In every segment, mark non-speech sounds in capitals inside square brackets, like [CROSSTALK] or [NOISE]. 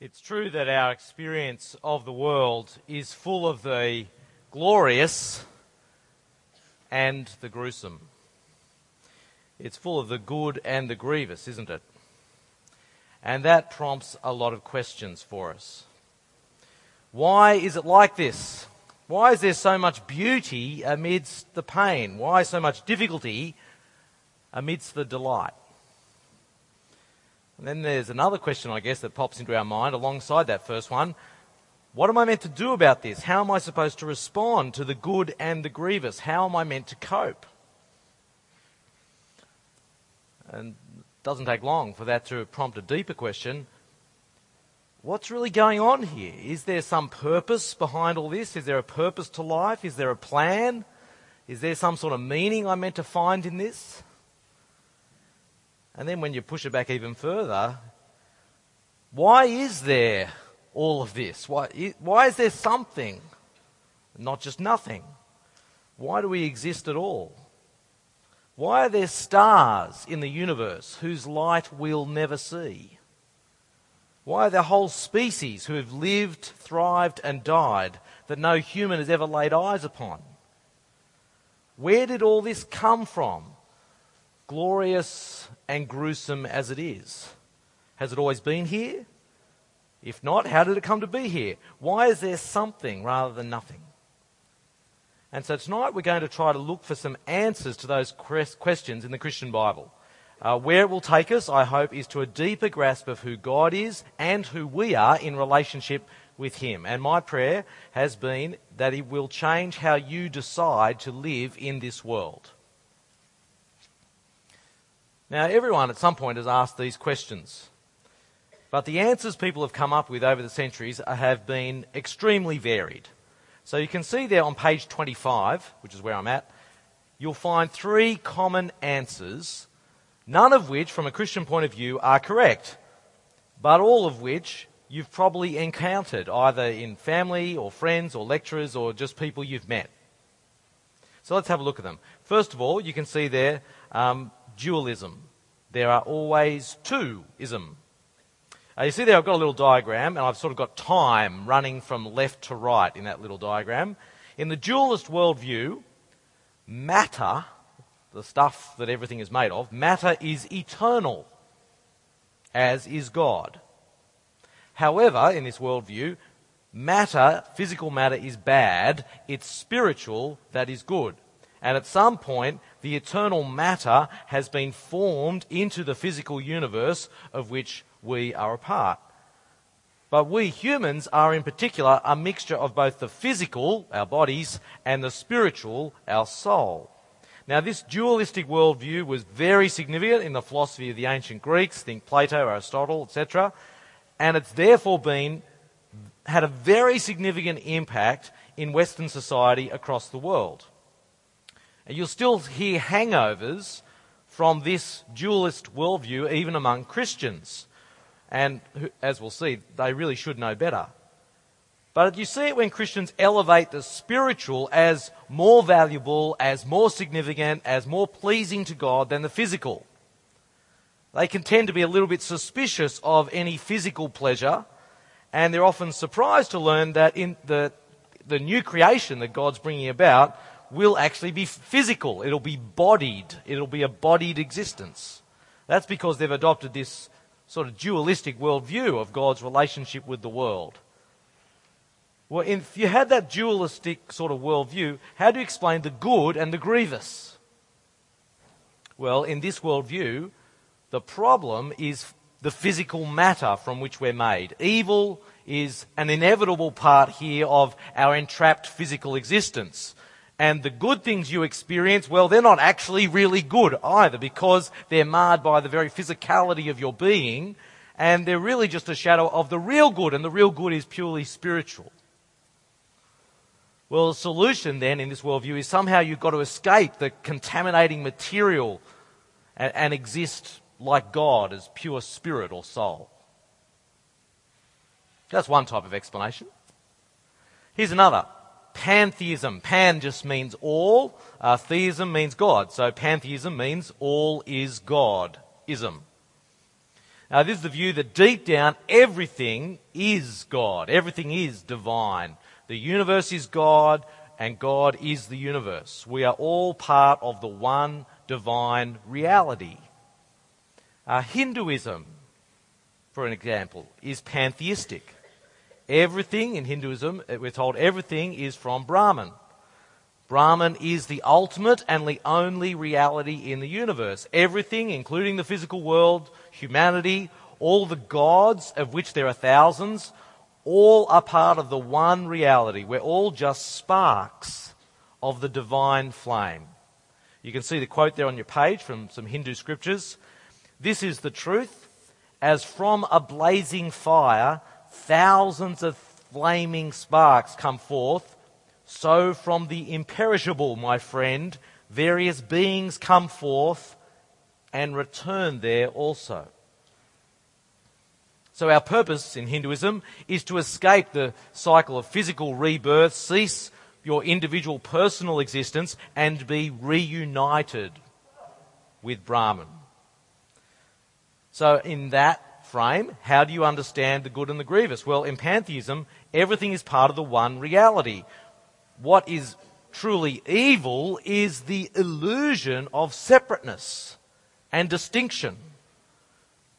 It's true that our experience of the world is full of the glorious and the gruesome. It's full of the good and the grievous, isn't it? And that prompts a lot of questions for us. Why is it like this? Why is there so much beauty amidst the pain? Why so much difficulty amidst the delight? And then there's another question, I guess, that pops into our mind alongside that first one. What am I meant to do about this? How am I supposed to respond to the good and the grievous? How am I meant to cope? And it doesn't take long for that to prompt a deeper question. What's really going on here? Is there some purpose behind all this? Is there a purpose to life? Is there a plan? Is there some sort of meaning I'm meant to find in this? And then when you push it back even further, why is there all of this? Why, why is there something, not just nothing? Why do we exist at all? Why are there stars in the universe whose light we'll never see? Why are there whole species who have lived, thrived, and died that no human has ever laid eyes upon? Where did all this come from? Glorious and gruesome as it is? Has it always been here? If not, how did it come to be here? Why is there something rather than nothing? And so tonight we're going to try to look for some answers to those questions in the Christian Bible. Uh, where it will take us, I hope, is to a deeper grasp of who God is and who we are in relationship with Him. And my prayer has been that He will change how you decide to live in this world. Now, everyone at some point has asked these questions. But the answers people have come up with over the centuries have been extremely varied. So you can see there on page 25, which is where I'm at, you'll find three common answers, none of which, from a Christian point of view, are correct, but all of which you've probably encountered either in family or friends or lecturers or just people you've met. So let's have a look at them. First of all, you can see there um, dualism. There are always two ism. Uh, you see there, I've got a little diagram, and I've sort of got time running from left to right in that little diagram. In the dualist worldview, matter, the stuff that everything is made of, matter is eternal, as is God. However, in this worldview, matter, physical matter, is bad, it's spiritual that is good. And at some point, the eternal matter has been formed into the physical universe of which we are a part. But we humans are in particular a mixture of both the physical, our bodies, and the spiritual, our soul. Now, this dualistic worldview was very significant in the philosophy of the ancient Greeks, think Plato, Aristotle, etc., and it's therefore been had a very significant impact in Western society across the world. And you'll still hear hangovers from this dualist worldview even among Christians. And as we'll see, they really should know better. But you see it when Christians elevate the spiritual as more valuable, as more significant, as more pleasing to God than the physical. They can tend to be a little bit suspicious of any physical pleasure, and they're often surprised to learn that in the, the new creation that God's bringing about will actually be physical. It'll be bodied. It'll be a bodied existence. That's because they've adopted this sort of dualistic worldview of God's relationship with the world. Well, if you had that dualistic sort of worldview, how do you explain the good and the grievous? Well, in this worldview, the problem is the physical matter from which we're made. Evil is an inevitable part here of our entrapped physical existence. And the good things you experience, well, they're not actually really good either because they're marred by the very physicality of your being and they're really just a shadow of the real good and the real good is purely spiritual. Well, the solution then in this worldview is somehow you've got to escape the contaminating material and, and exist like God as pure spirit or soul. That's one type of explanation. Here's another pantheism. Pan just means all. Uh, theism means God. So pantheism means all is God. Ism. Now, this is the view that deep down everything is God. Everything is divine. The universe is God, and God is the universe. We are all part of the one divine reality. Uh, Hinduism, for an example, is pantheistic. Everything in Hinduism, uh, we're told everything is from Brahman. Brahman is the ultimate and the only reality in the universe. Everything, including the physical world, humanity, all the gods, of which there are thousands, all are part of the one reality. We're all just sparks of the divine flame. You can see the quote there on your page from some Hindu scriptures. This is the truth. As from a blazing fire, thousands of flaming sparks come forth so from the imperishable, my friend, various beings come forth and return there also. So our purpose in Hinduism is to escape the cycle of physical rebirth, cease your individual personal existence and be reunited with Brahman. So in that frame, how do you understand the good and the grievous? Well, in pantheism, everything is part of the one reality what is truly evil is the illusion of separateness and distinction.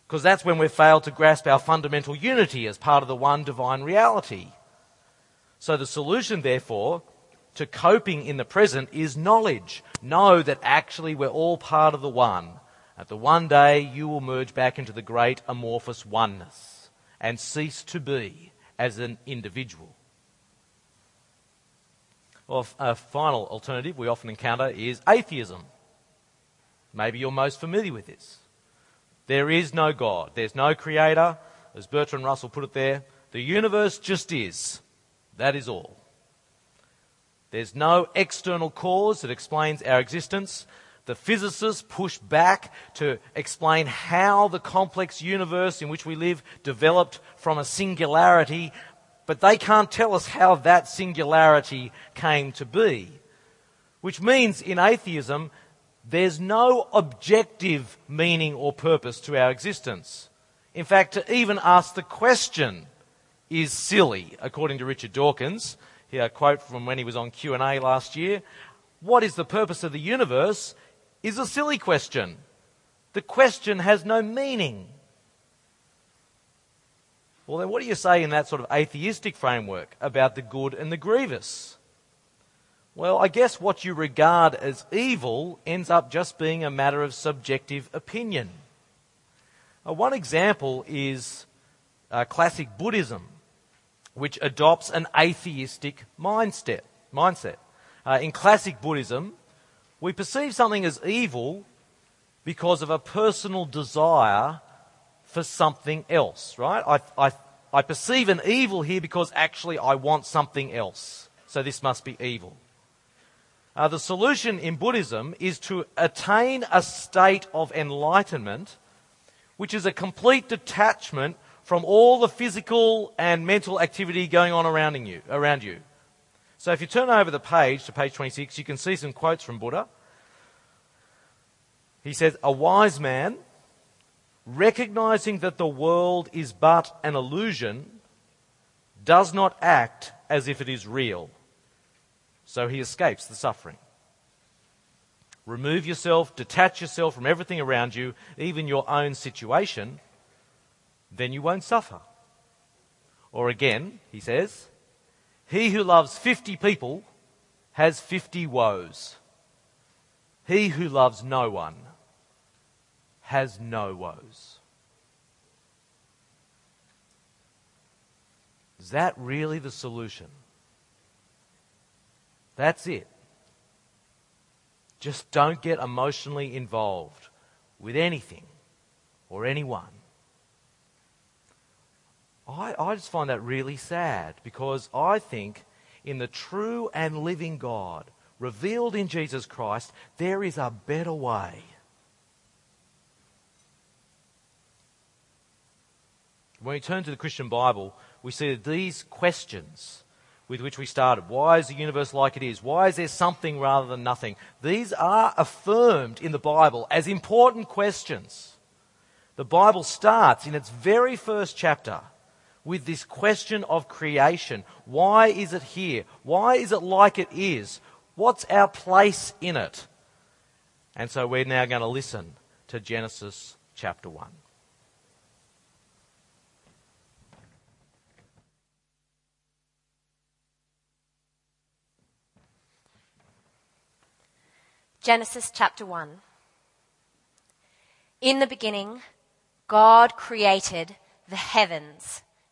Because that's when we fail to grasp our fundamental unity as part of the one divine reality. So the solution, therefore, to coping in the present is knowledge. Know that actually we're all part of the one. At the one day you will merge back into the great amorphous oneness and cease to be as an individual. Well, a final alternative we often encounter is atheism. Maybe you're most familiar with this. There is no God. There's no creator. As Bertrand Russell put it there, the universe just is. That is all. There's no external cause that explains our existence. The physicists push back to explain how the complex universe in which we live developed from a singularity but they can't tell us how that singularity came to be. Which means in atheism, there's no objective meaning or purpose to our existence. In fact, to even ask the question is silly, according to Richard Dawkins. Here, a quote from when he was on Q&A last year. What is the purpose of the universe is a silly question. The question has no meaning. Well, then what do you say in that sort of atheistic framework about the good and the grievous? Well, I guess what you regard as evil ends up just being a matter of subjective opinion. Uh, one example is uh, classic Buddhism, which adopts an atheistic mindset. mindset. Uh, in classic Buddhism, we perceive something as evil because of a personal desire for something else, right? I, I, I perceive an evil here because actually I want something else. So this must be evil. Uh, the solution in Buddhism is to attain a state of enlightenment, which is a complete detachment from all the physical and mental activity going on around you, around you. So if you turn over the page to page 26, you can see some quotes from Buddha. He says, A wise man recognizing that the world is but an illusion, does not act as if it is real. So he escapes the suffering. Remove yourself, detach yourself from everything around you, even your own situation, then you won't suffer. Or again, he says, he who loves 50 people has 50 woes. He who loves no one has no woes. Is that really the solution? That's it. Just don't get emotionally involved with anything or anyone. I, I just find that really sad because I think in the true and living God revealed in Jesus Christ, there is a better way. When we turn to the Christian Bible, we see that these questions with which we started why is the universe like it is? Why is there something rather than nothing? These are affirmed in the Bible as important questions. The Bible starts in its very first chapter with this question of creation. Why is it here? Why is it like it is? What's our place in it? And so we're now going to listen to Genesis chapter 1. Genesis chapter 1. In the beginning, God created the heavens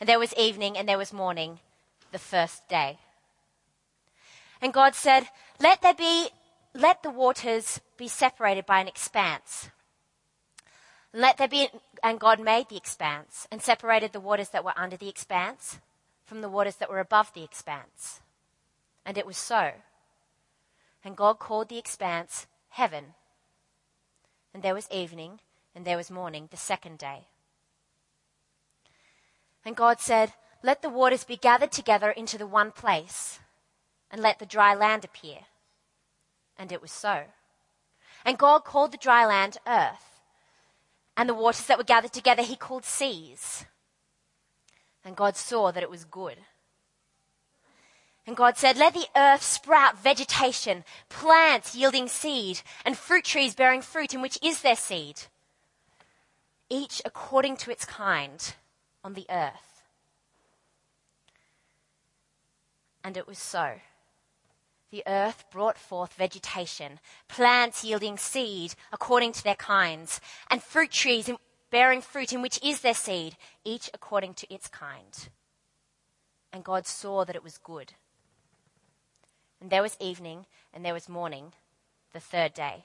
And there was evening and there was morning, the first day. And God said, Let there be, let the waters be separated by an expanse. Let there be, and God made the expanse and separated the waters that were under the expanse from the waters that were above the expanse. And it was so. And God called the expanse heaven. And there was evening and there was morning the second day. And God said, Let the waters be gathered together into the one place, and let the dry land appear. And it was so. And God called the dry land earth, and the waters that were gathered together he called seas. And God saw that it was good. And God said, Let the earth sprout vegetation, plants yielding seed, and fruit trees bearing fruit in which is their seed, each according to its kind on the earth. And it was so. The earth brought forth vegetation, plants yielding seed according to their kinds, and fruit trees bearing fruit in which is their seed, each according to its kind. And God saw that it was good. And there was evening, and there was morning, the third day.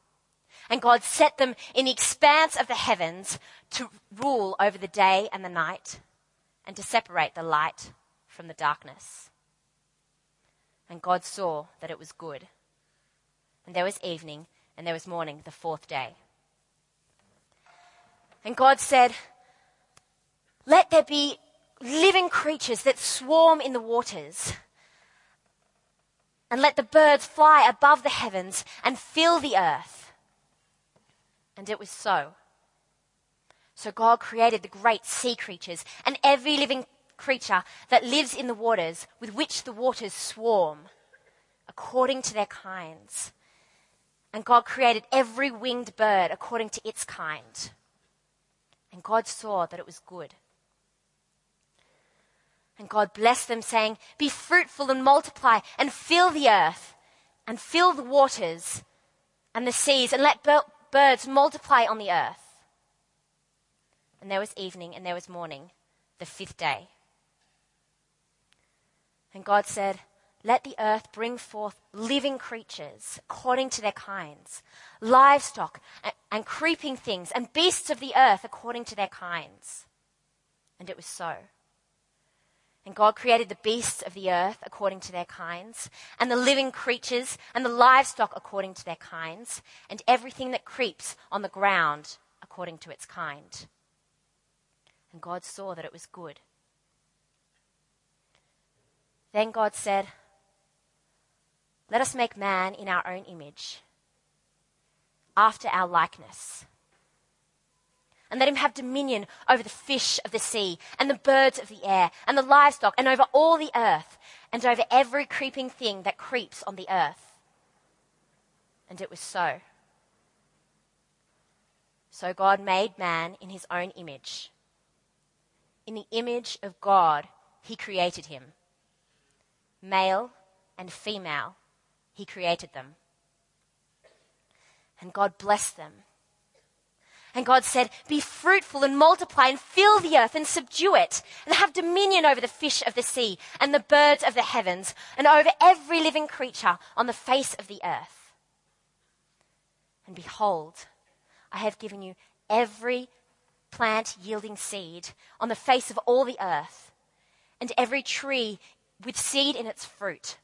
and God set them in the expanse of the heavens to rule over the day and the night and to separate the light from the darkness. And God saw that it was good. And there was evening and there was morning the fourth day. And God said, Let there be living creatures that swarm in the waters. And let the birds fly above the heavens and fill the earth. And it was so. So God created the great sea creatures and every living creature that lives in the waters with which the waters swarm, according to their kinds. And God created every winged bird according to its kind. And God saw that it was good. And God blessed them, saying, Be fruitful and multiply, and fill the earth, and fill the waters and the seas, and let birds multiply on the earth. And there was evening and there was morning, the fifth day. And God said, Let the earth bring forth living creatures according to their kinds, livestock and, and creeping things, and beasts of the earth according to their kinds. And it was so. And God created the beasts of the earth according to their kinds, and the living creatures and the livestock according to their kinds, and everything that creeps on the ground according to its kind. And God saw that it was good. Then God said, Let us make man in our own image, after our likeness and let him have dominion over the fish of the sea, and the birds of the air, and the livestock, and over all the earth, and over every creeping thing that creeps on the earth. And it was so. So God made man in his own image. In the image of God, he created him. Male and female, he created them. And God blessed them. And God said, Be fruitful and multiply and fill the earth and subdue it and have dominion over the fish of the sea and the birds of the heavens and over every living creature on the face of the earth. And behold, I have given you every plant yielding seed on the face of all the earth and every tree with seed in its fruit.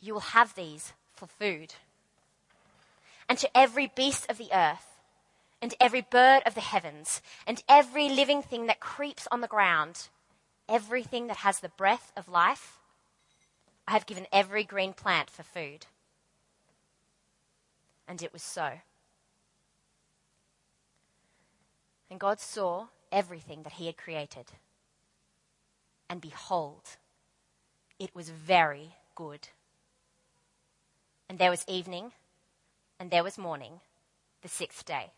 You will have these for food. And to every beast of the earth, and every bird of the heavens, and every living thing that creeps on the ground, everything that has the breath of life, I have given every green plant for food. And it was so. And God saw everything that he had created. And behold, it was very good. And there was evening, and there was morning, the sixth day.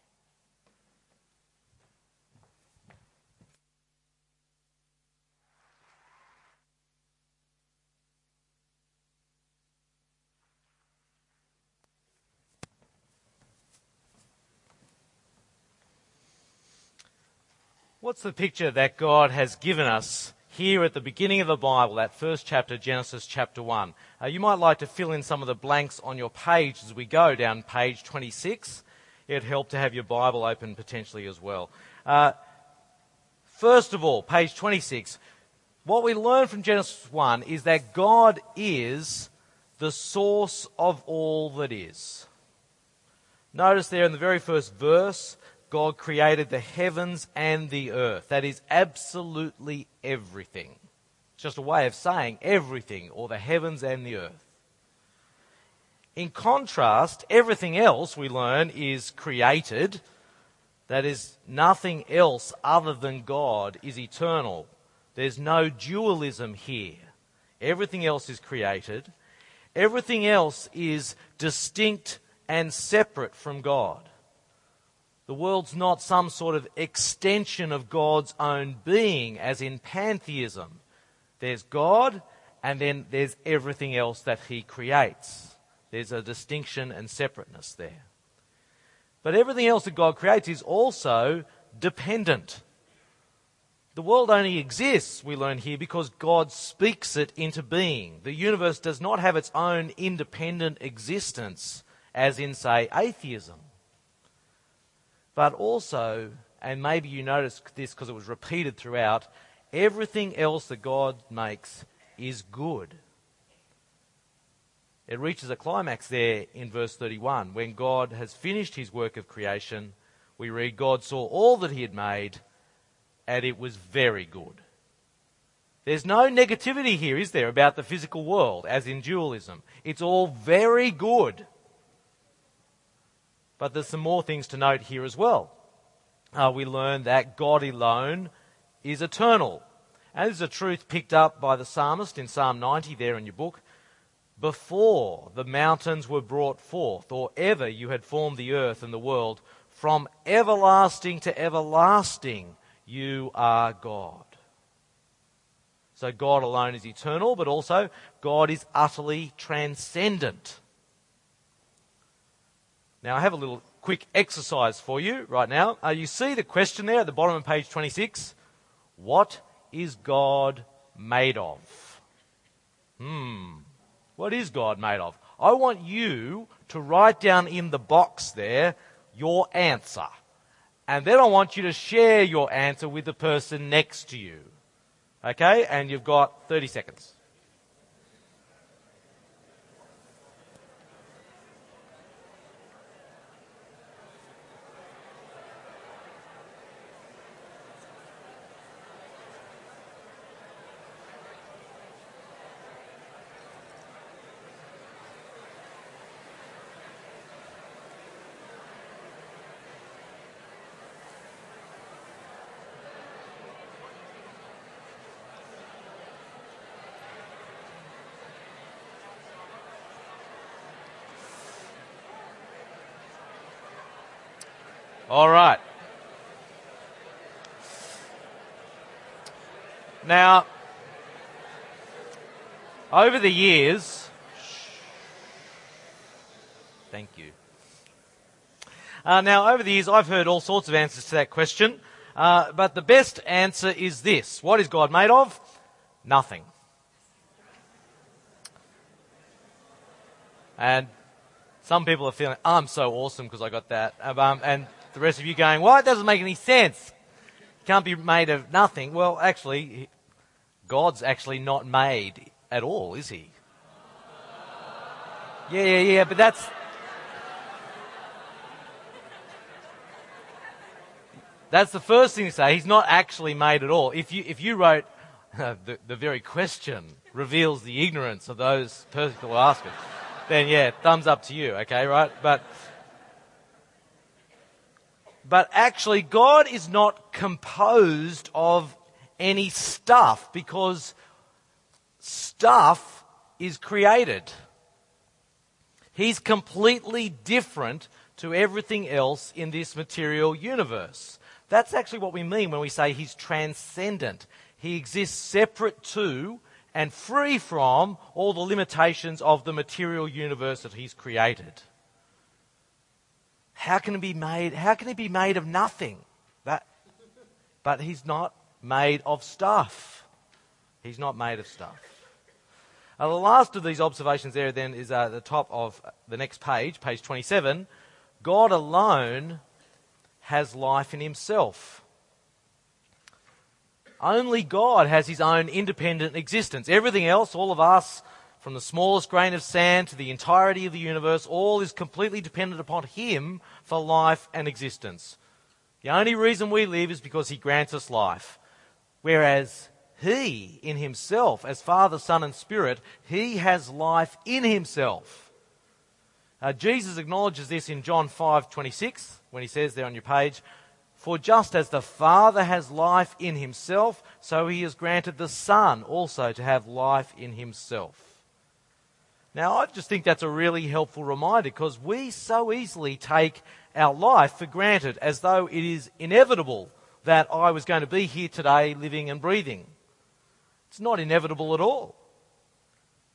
What's the picture that God has given us here at the beginning of the Bible, that first chapter, Genesis chapter 1? Uh, you might like to fill in some of the blanks on your page as we go down page 26. It'd help to have your Bible open potentially as well. Uh, first of all, page 26. What we learn from Genesis 1 is that God is the source of all that is. Notice there in the very first verse, God created the heavens and the earth. That is absolutely everything. It's just a way of saying everything, or the heavens and the earth. In contrast, everything else we learn is created. That is, nothing else other than God is eternal. There's no dualism here. Everything else is created. Everything else is distinct and separate from God. The world's not some sort of extension of God's own being, as in pantheism. There's God, and then there's everything else that He creates. There's a distinction and separateness there. But everything else that God creates is also dependent. The world only exists, we learn here, because God speaks it into being. The universe does not have its own independent existence, as in, say, atheism. But also, and maybe you noticed this because it was repeated throughout, everything else that God makes is good. It reaches a climax there in verse 31. When God has finished his work of creation, we read, God saw all that he had made, and it was very good. There's no negativity here, is there, about the physical world, as in dualism? It's all very good. But there's some more things to note here as well. Uh, we learn that God alone is eternal. And this is a truth picked up by the psalmist in Psalm 90 there in your book. Before the mountains were brought forth, or ever you had formed the earth and the world, from everlasting to everlasting, you are God. So God alone is eternal, but also God is utterly transcendent. Now, I have a little quick exercise for you right now. Uh, you see the question there at the bottom of page 26 What is God made of? Hmm. What is God made of? I want you to write down in the box there your answer. And then I want you to share your answer with the person next to you. Okay? And you've got 30 seconds. All right. Now, over the years, thank you. Uh, now, over the years, I've heard all sorts of answers to that question, uh, but the best answer is this What is God made of? Nothing. And some people are feeling, I'm so awesome because I got that. Um, and the rest of you going, well, it doesn't make any sense. can't be made of nothing. Well, actually, God's actually not made at all, is he? Yeah, yeah, yeah, but that's. That's the first thing to say. He's not actually made at all. If you, if you wrote, uh, [LAUGHS] the, the very question reveals the ignorance of those people who ask it then yeah, thumbs up to you, okay, right? But, but actually, God is not composed of any stuff because stuff is created. He's completely different to everything else in this material universe. That's actually what we mean when we say he's transcendent. He exists separate to and free from all the limitations of the material universe that he's created. How can it be made? How can it be made of nothing? That, but he's not made of stuff. He's not made of stuff. Uh, the last of these observations there then is at uh, the top of the next page, page 27. God alone has life in himself. Only God has his own independent existence. Everything else, all of us, from the smallest grain of sand to the entirety of the universe, all is completely dependent upon him for life and existence. The only reason we live is because he grants us life. Whereas he, in himself, as Father, Son, and Spirit, he has life in himself. Uh, Jesus acknowledges this in John 5:26 when he says there on your page, for just as the Father has life in himself, so he has granted the Son also to have life in himself. Now, I just think that's a really helpful reminder because we so easily take our life for granted as though it is inevitable that I was going to be here today living and breathing. It's not inevitable at all.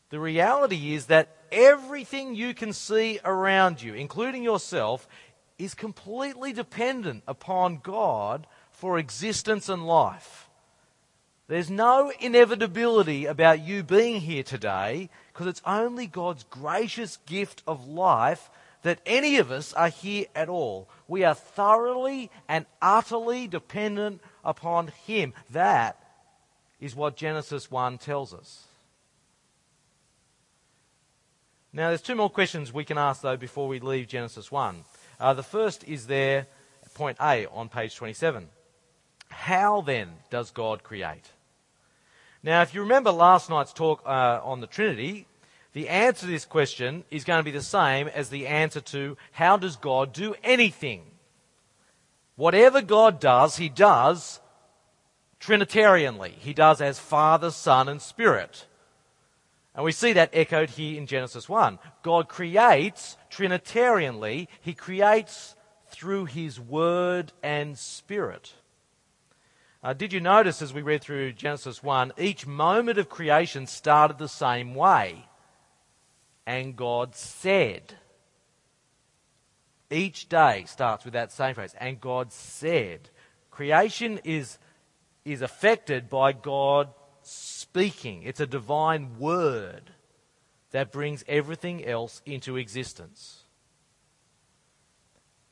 The reality is that everything you can see around you, including yourself, is completely dependent upon God for existence and life. There's no inevitability about you being here today because it's only God's gracious gift of life that any of us are here at all. We are thoroughly and utterly dependent upon Him. That is what Genesis 1 tells us. Now, there's two more questions we can ask, though, before we leave Genesis 1. Uh, the first is there, point A on page 27. How then does God create? Now, if you remember last night's talk uh, on the Trinity, the answer to this question is going to be the same as the answer to how does God do anything? Whatever God does, He does Trinitarianly. He does as Father, Son, and Spirit. And we see that echoed here in Genesis 1. God creates Trinitarianly, He creates through His Word and Spirit. Uh, did you notice as we read through Genesis 1, each moment of creation started the same way? And God said. Each day starts with that same phrase. And God said. Creation is, is affected by God speaking. It's a divine word that brings everything else into existence.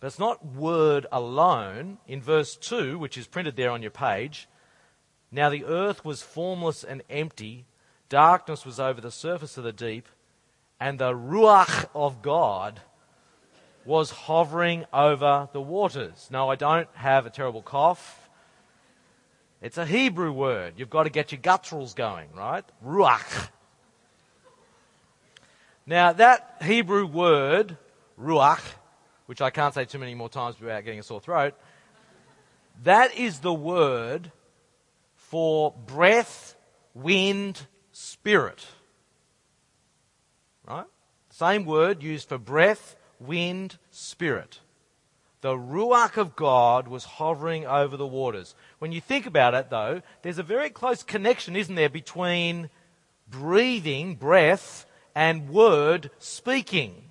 But it's not word alone. In verse 2, which is printed there on your page, now the earth was formless and empty, darkness was over the surface of the deep, and the Ruach of God was hovering over the waters. No, I don't have a terrible cough. It's a Hebrew word. You've got to get your gutturals going, right? Ruach. Now, that Hebrew word, ruach, which I can't say too many more times without getting a sore throat, that is the word for breath, wind, spirit. Right? Same word used for breath, wind, spirit. the Ruach of God was hovering over the waters. When you think about it, though, there's a very close connection, isn't there, between breathing, breath, and word, speaking.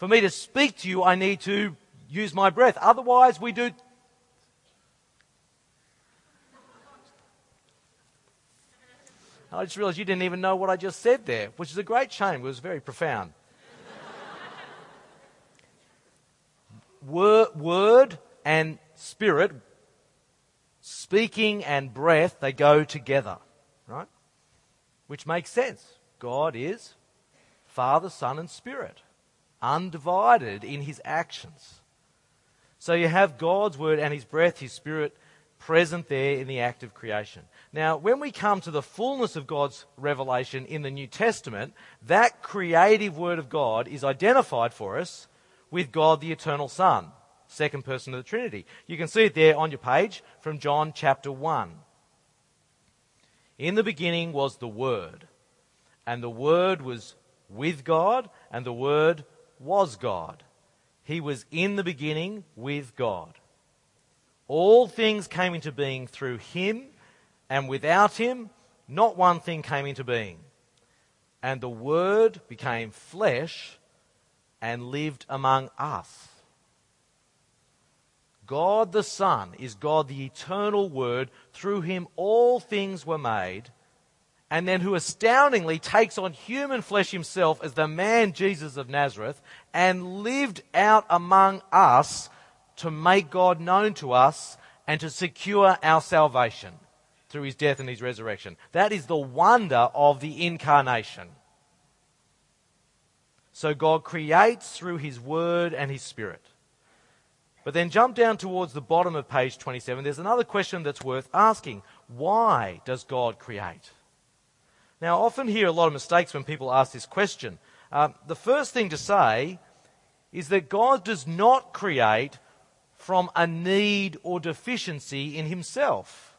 For me to speak to you, I need to use my breath. Otherwise, we do. I just realized you didn't even know what I just said there, which is a great shame. It was very profound. word, word and spirit, speaking and breath, they go together, right? Which makes sense. God is Father, Son, and Spirit, undivided in his actions. So you have God's word and his breath, his spirit, present there in the act of creation. Now, when we come to the fullness of God's revelation in the New Testament, that creative word of God is identified for us with God the eternal Son, second person of the Trinity. You can see it there on your page from John chapter 1. In the beginning was the Word, and the Word was with God, and the Word was God. He was in the beginning with God. All things came into being through Him, and without Him, not one thing came into being. And the Word became flesh and lived among us. God the Son is God the eternal Word. Through him all things were made. And then who astoundingly takes on human flesh himself as the man Jesus of Nazareth and lived out among us to make God known to us and to secure our salvation through his death and his resurrection. That is the wonder of the incarnation. So God creates through His Word and His Spirit. But then jump down towards the bottom of page 27. There's another question that's worth asking. Why does God create? Now, I often hear a lot of mistakes when people ask this question. Uh, the first thing to say is that God does not create from a need or deficiency in Himself.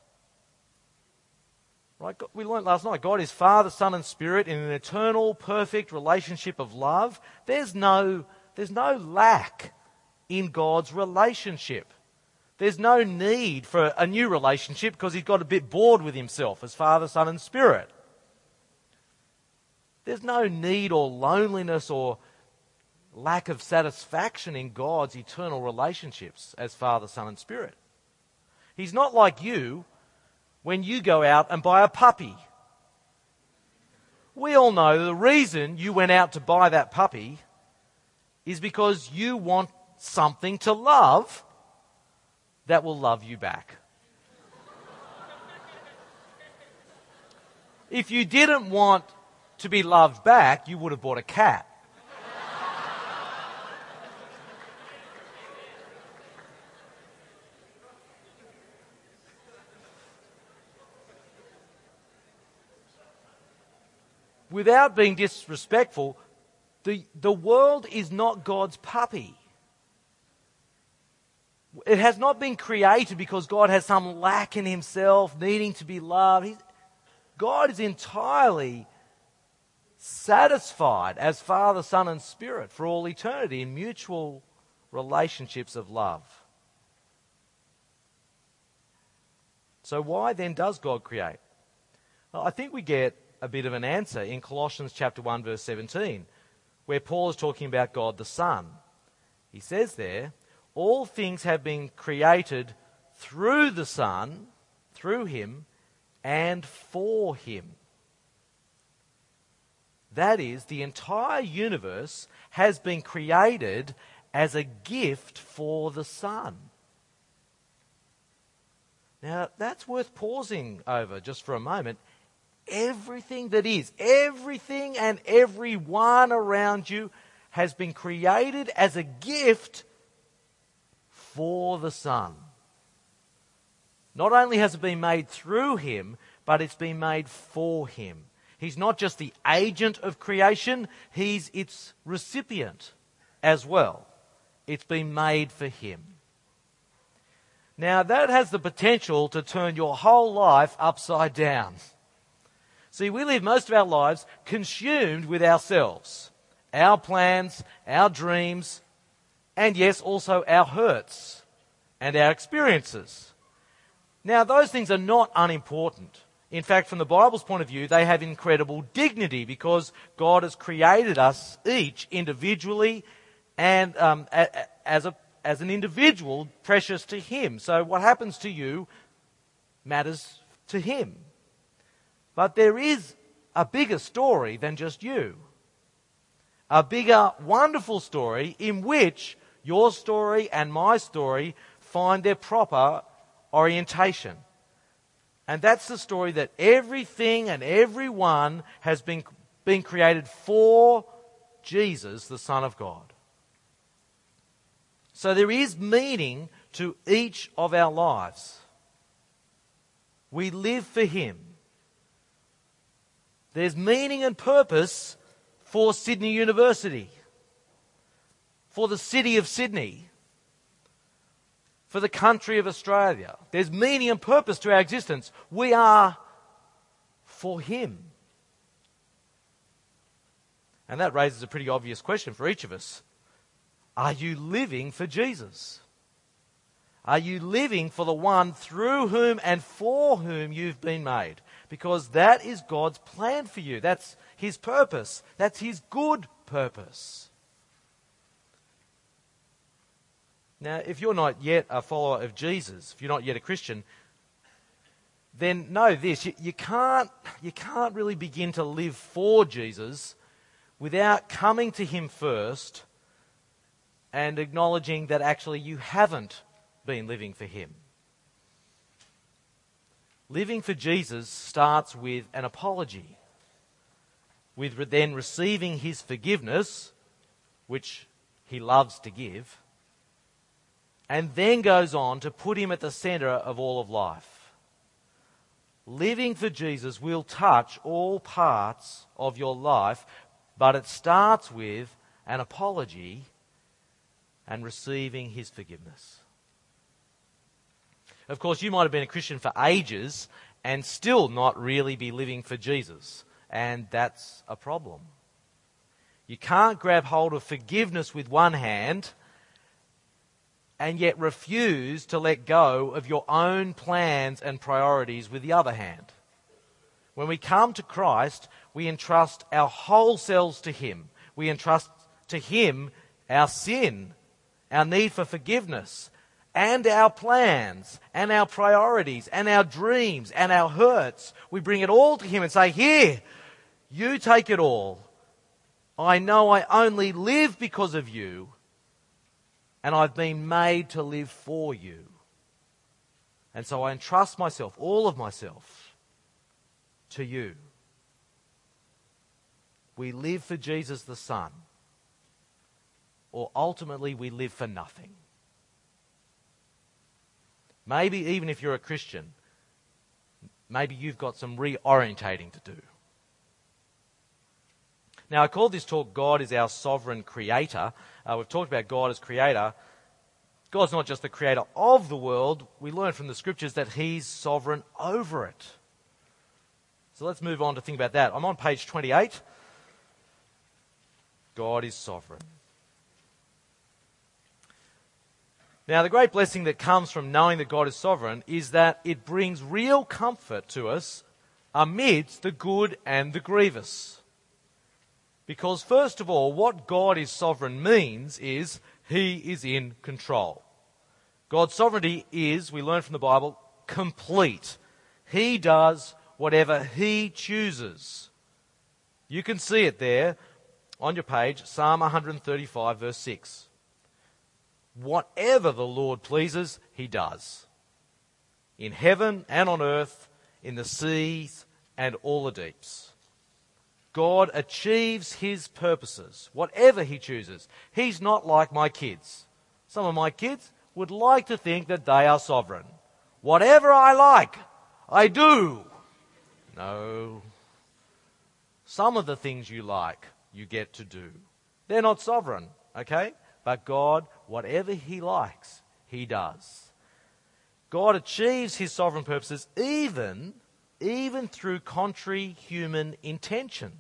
Right? We learned last night God is Father, Son, and Spirit in an eternal, perfect relationship of love. There's no, there's no lack in God's relationship. There's no need for a new relationship because he's got a bit bored with himself as Father, Son, and Spirit. There's no need or loneliness or lack of satisfaction in God's eternal relationships as Father, Son, and Spirit. He's not like you when you go out and buy a puppy. We all know the reason you went out to buy that puppy is because you want something to love that will love you back. if you didn't want to be loved back, you would have bought a cat. without being disrespectful, the, the world is not God's puppy. It has not been created because God has some lack in himself, needing to be loved. He's, God is entirely satisfied as Father, Son, and Spirit for all eternity in mutual relationships of love. So, why then does God create? Well, I think we get a bit of an answer in Colossians chapter 1 verse 17, where Paul is talking about God the Son. He says there, all things have been created through the Son, through him, and for him. That is, the entire universe has been created as a gift for the Son. Now, that's worth pausing over just for a moment everything that is, everything and everyone around you has been created as a gift for the Son. Not only has it been made through him, but it's been made for him. He's not just the agent of creation, he's its recipient as well. It's been made for him. Now, that has the potential to turn your whole life upside down. See, we live most of our lives consumed with ourselves, our plans, our dreams, And yes, also our hurts and our experiences. Now, those things are not unimportant. In fact, from the Bible's point of view, they have incredible dignity because God has created us each individually and um, as, a, as an individual precious to Him. So what happens to you matters to Him. But there is a bigger story than just you. A bigger, wonderful story in which your story and my story find their proper orientation. And that's the story that everything and everyone has been, been created for Jesus, the Son of God. So there is meaning to each of our lives. We live for Him. There's meaning and purpose for Sydney University, for the city of Sydney, for the country of Australia. There's meaning and purpose to our existence. We are for Him. And that raises a pretty obvious question for each of us. Are you living for Jesus? Are you living for the one through whom and for whom you've been made? Because that is God's plan for you. That's His purpose. That's His good purpose. Now, if you're not yet a follower of Jesus, if you're not yet a Christian, then know this you, you, can't, you can't really begin to live for Jesus without coming to Him first and acknowledging that actually you haven't been living for Him. Living for Jesus starts with an apology, with then receiving His forgiveness, which He loves to give and then goes on to put him at the center of all of life. Living for Jesus will touch all parts of your life, but it starts with an apology and receiving his forgiveness. Of course, you might have been a Christian for ages and still not really be living for Jesus, and that's a problem. You can't grab hold of forgiveness with one hand and yet refuse to let go of your own plans and priorities with the other hand. When we come to Christ, we entrust our whole selves to Him. We entrust to Him our sin, our need for forgiveness, and our plans, and our priorities, and our dreams, and our hurts. We bring it all to Him and say, Here, you take it all. I know I only live because of you and I've been made to live for you. And so I entrust myself, all of myself, to you. We live for Jesus the Son, or ultimately we live for nothing. Maybe even if you're a Christian, maybe you've got some reorientating to do. Now, I call this talk God is our sovereign creator. Uh, we've talked about God as creator. God's not just the creator of the world. We learn from the scriptures that he's sovereign over it. So let's move on to think about that. I'm on page 28. God is sovereign. Now, the great blessing that comes from knowing that God is sovereign is that it brings real comfort to us amidst the good and the grievous. Because, first of all, what God is sovereign means is He is in control. God's sovereignty is, we learn from the Bible, complete. He does whatever He chooses. You can see it there on your page, Psalm 135, verse 6. Whatever the Lord pleases, He does. In heaven and on earth, in the seas and all the deeps. God achieves his purposes, whatever he chooses. He's not like my kids. Some of my kids would like to think that they are sovereign. Whatever I like, I do. No. Some of the things you like, you get to do. They're not sovereign, okay? But God, whatever he likes, he does. God achieves his sovereign purposes even even through contrary human intention.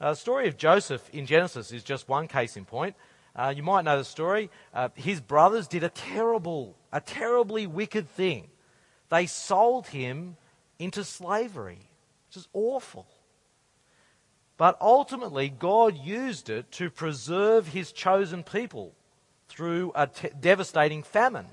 Uh, the story of Joseph in Genesis is just one case in point. uh, you might know the story. Uh, his brothers did a terrible, a terribly wicked thing. They sold him into slavery, which is awful. But ultimately, God used it to preserve his chosen people through a te- devastating famine.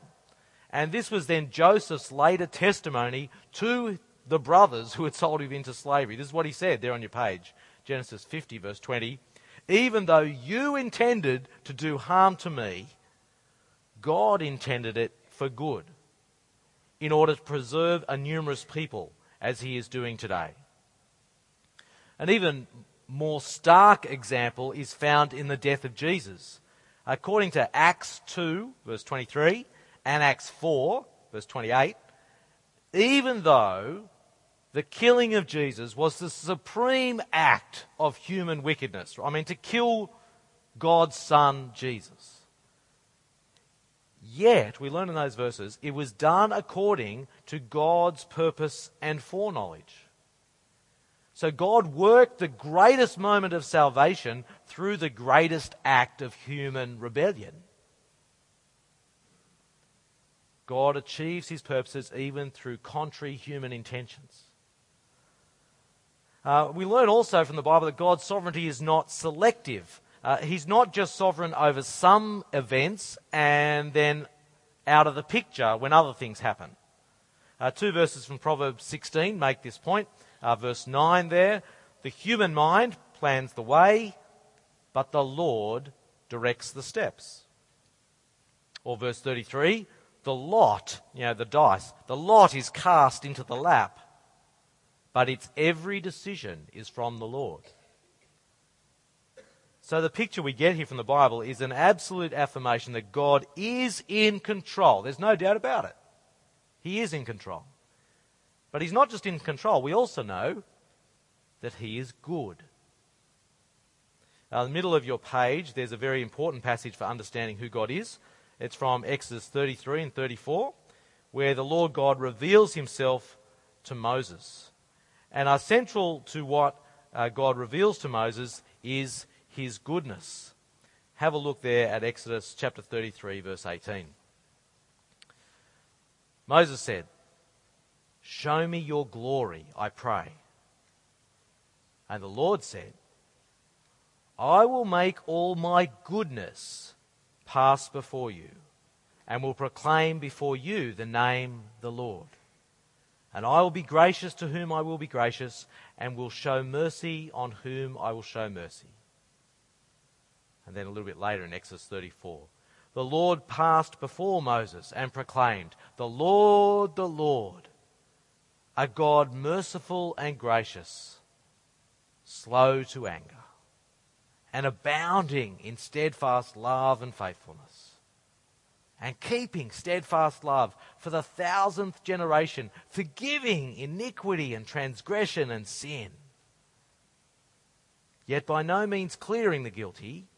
And this was then Joseph's later testimony to the brothers who had sold him into slavery. This is what he said there on your page Genesis 50, verse 20. Even though you intended to do harm to me, God intended it for good, in order to preserve a numerous people, as he is doing today. An even more stark example is found in the death of Jesus. According to Acts 2, verse 23, and Acts 4, verse 28, even though the killing of Jesus was the supreme act of human wickedness. I mean, to kill God's Son, Jesus. Yet, we learn in those verses, it was done according to God's purpose and foreknowledge. So God worked the greatest moment of salvation through the greatest act of human rebellion. God achieves his purposes even through contrary human intentions. Uh, we learn also from the Bible that God's sovereignty is not selective. Uh, he's not just sovereign over some events and then out of the picture when other things happen. Uh, two verses from Proverbs 16 make this point. Uh, verse 9 there the human mind plans the way, but the Lord directs the steps. Or verse 33 the lot, you know, the dice, the lot is cast into the lap but its every decision is from the Lord. So the picture we get here from the Bible is an absolute affirmation that God is in control. There's no doubt about it. He is in control. But He's not just in control, we also know that He is good. Now, in the middle of your page, there's a very important passage for understanding who God is. It's from Exodus 33 and 34, where the Lord God reveals Himself to Moses. And are central to what uh, God reveals to Moses is his goodness. Have a look there at Exodus chapter 33, verse 18. Moses said, Show me your glory, I pray. And the Lord said, I will make all my goodness pass before you, and will proclaim before you the name the Lord. And I will be gracious to whom I will be gracious, and will show mercy on whom I will show mercy. And then a little bit later in Exodus 34, the Lord passed before Moses and proclaimed, The Lord, the Lord, a God merciful and gracious, slow to anger, and abounding in steadfast love and faithfulness and keeping steadfast love for the thousandth generation, forgiving iniquity and transgression and sin. Yet by no means clearing the guilty,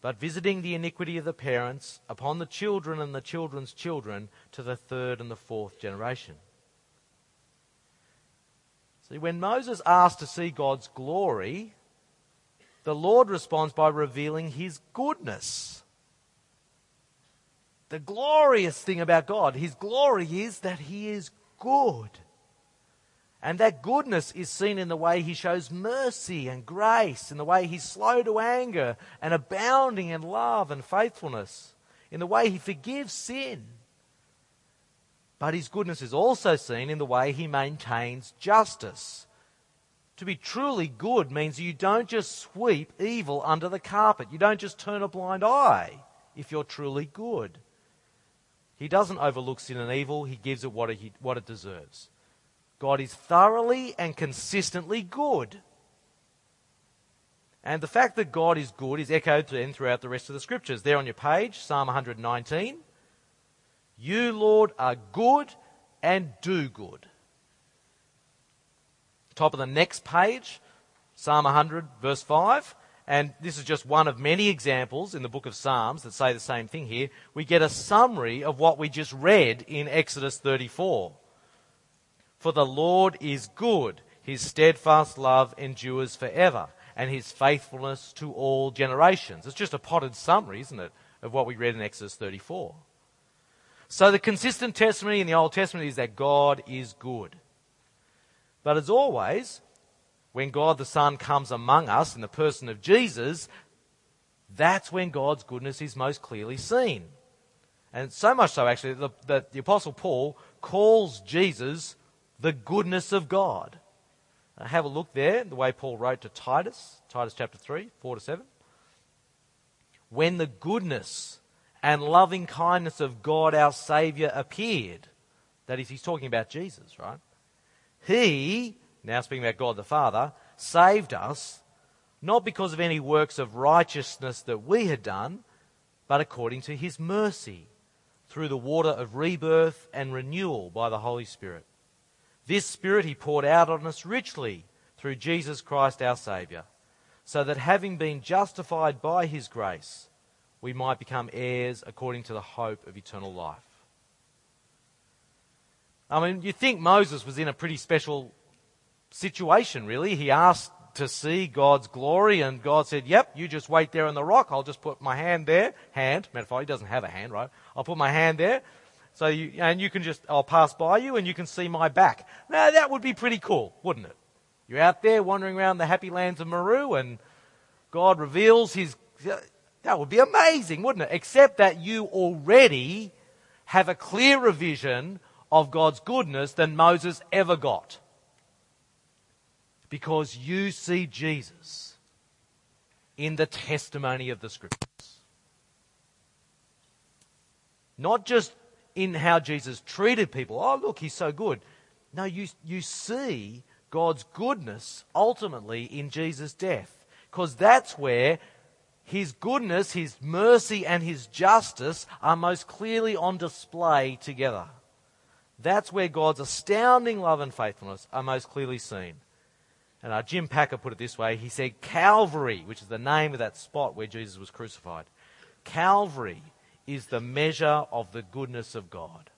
but visiting the iniquity of the parents upon the children and the children's children to the third and the fourth generation. See, when Moses asked to see God's glory, the Lord responds by revealing his goodness. The glorious thing about God, His glory is that He is good. And that goodness is seen in the way He shows mercy and grace, in the way He's slow to anger and abounding in love and faithfulness, in the way He forgives sin. But His goodness is also seen in the way He maintains justice. To be truly good means you don't just sweep evil under the carpet. You don't just turn a blind eye if you're truly good. He doesn't overlook sin and evil, He gives it what it, what it deserves. God is thoroughly and consistently good. And the fact that God is good is echoed then throughout the rest of the scriptures. There on your page, Psalm 119. You, Lord, are good and do good. Top of the next page, Psalm 100, verse 5. And this is just one of many examples in the book of Psalms that say the same thing here. We get a summary of what we just read in Exodus 34. For the Lord is good, his steadfast love endures forever. and his faithfulness to all generations. It's just a potted summary, isn't it, of what we read in Exodus 34. So the consistent testimony in the Old Testament is that God is good. But as always, when God the Son comes among us in the person of Jesus, that's when God's goodness is most clearly seen. And so much so, actually, that the, Apostle Paul calls Jesus the goodness of God. Uh, have a look there, the way Paul wrote to Titus, Titus chapter 3, 4 to 7. When the goodness and loving kindness of God our Saviour appeared. That is, he's talking about Jesus, right? He, now speaking about God the Father, saved us not because of any works of righteousness that we had done, but according to his mercy, through the water of rebirth and renewal by the Holy Spirit. This Spirit he poured out on us richly through Jesus Christ our Saviour, so that having been justified by his grace, we might become heirs according to the hope of eternal life. I mean, you think Moses was in a pretty special situation, really. He asked to see God's glory, and God said, Yep, you just wait there on the rock. I'll just put my hand there. Hand, metaphor, he doesn't have a hand, right? I'll put my hand there. So you, and you can just, I'll pass by you and you can see my back. Now that would be pretty cool, wouldn't it? You're out there wandering around the happy lands of Maru and God reveals his, that would be amazing, wouldn't it? Except that you already have a clearer vision of God's goodness than Moses ever got. Because you see Jesus in the testimony of the scriptures. Not just in how Jesus treated people. Oh, look, he's so good. No, you, you see God's goodness ultimately in Jesus' death. Because that's where his goodness, His mercy, and His justice are most clearly on display together. That's where God's astounding love and faithfulness are most clearly seen. And uh, Jim Packer put it this way he said, Calvary, which is the name of that spot where Jesus was crucified, Calvary is the measure of the goodness of God,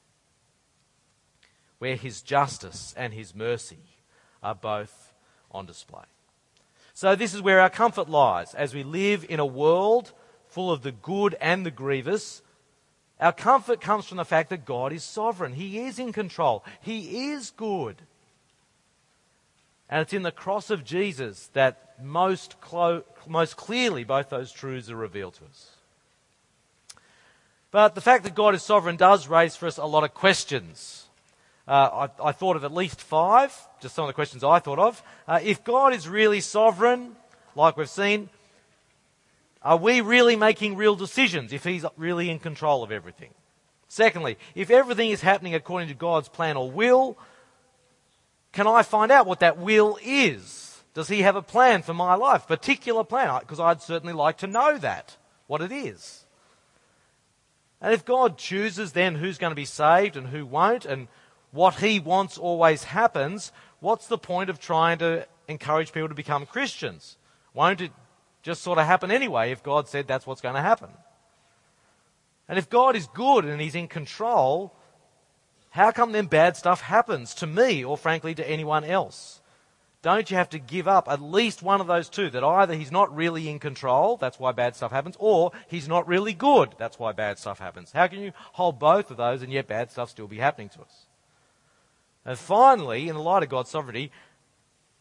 where His justice and His mercy are both on display. So, this is where our comfort lies. As we live in a world full of the good and the grievous, our comfort comes from the fact that God is sovereign. He is in control. He is good. And it's in the cross of Jesus that most, clo- most clearly both those truths are revealed to us. But the fact that God is sovereign does raise for us a lot of questions. Uh, I, I, thought of at least five, just some of the questions I thought of. Uh, if God is really sovereign, like we've seen, are we really making real decisions if He's really in control of everything? Secondly, if everything is happening according to God's plan or will, can I find out what that will is? Does He have a plan for my life? Particular plan? Because I'd certainly like to know that, what it is. And if God chooses then who's going to be saved and who won't, and what he wants always happens, what's the point of trying to encourage people to become Christians? Won't it just sort of happen anyway if God said that's what's going to happen? And if God is good and he's in control, how come then bad stuff happens to me or frankly to anyone else? Don't you have to give up at least one of those two? That either he's not really in control, that's why bad stuff happens, or he's not really good, that's why bad stuff happens. How can you hold both of those and yet bad stuff still be happening to us? And finally, in the light of God's sovereignty,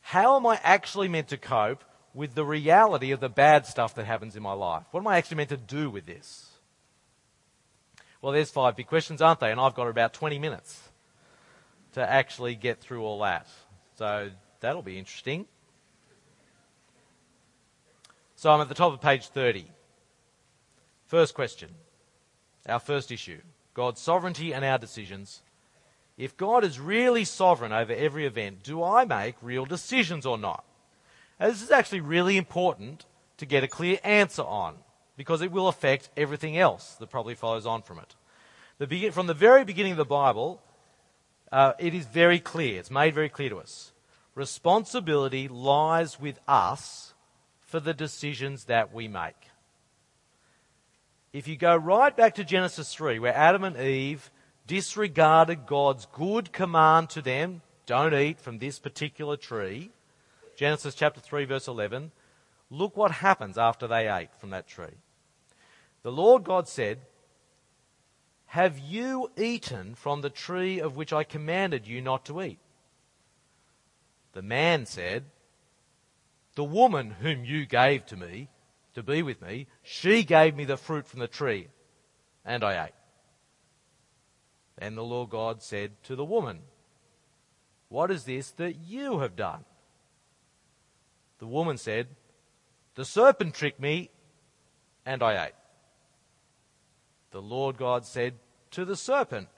how am I actually meant to cope with the reality of the bad stuff that happens in my life? What am I actually meant to do with this? Well, there's five big questions, aren't they? And I've got about 20 minutes to actually get through all that. So that'll be interesting. So I'm at the top of page 30. First question. Our first issue God's sovereignty and our decisions. If God is really sovereign over every event, do I make real decisions or not? Now, this is actually really important to get a clear answer on because it will affect everything else that probably follows on from it. The from the very beginning of the Bible, uh, it is very clear, it's made very clear to us. Responsibility lies with us for the decisions that we make. If you go right back to Genesis 3, where Adam and Eve disregarded God's good command to them don't eat from this particular tree. Genesis chapter 3, verse 11. look what happens after they ate from that tree. The Lord God said, Have you eaten from the tree of which I commanded you not to eat? The man said, The woman whom you gave to me to be with me, she gave me the fruit from the tree, and I ate. Then the Lord God said to the woman, What is this that you have done? The woman said, The serpent tricked me, and I ate. The Lord God said to the serpent,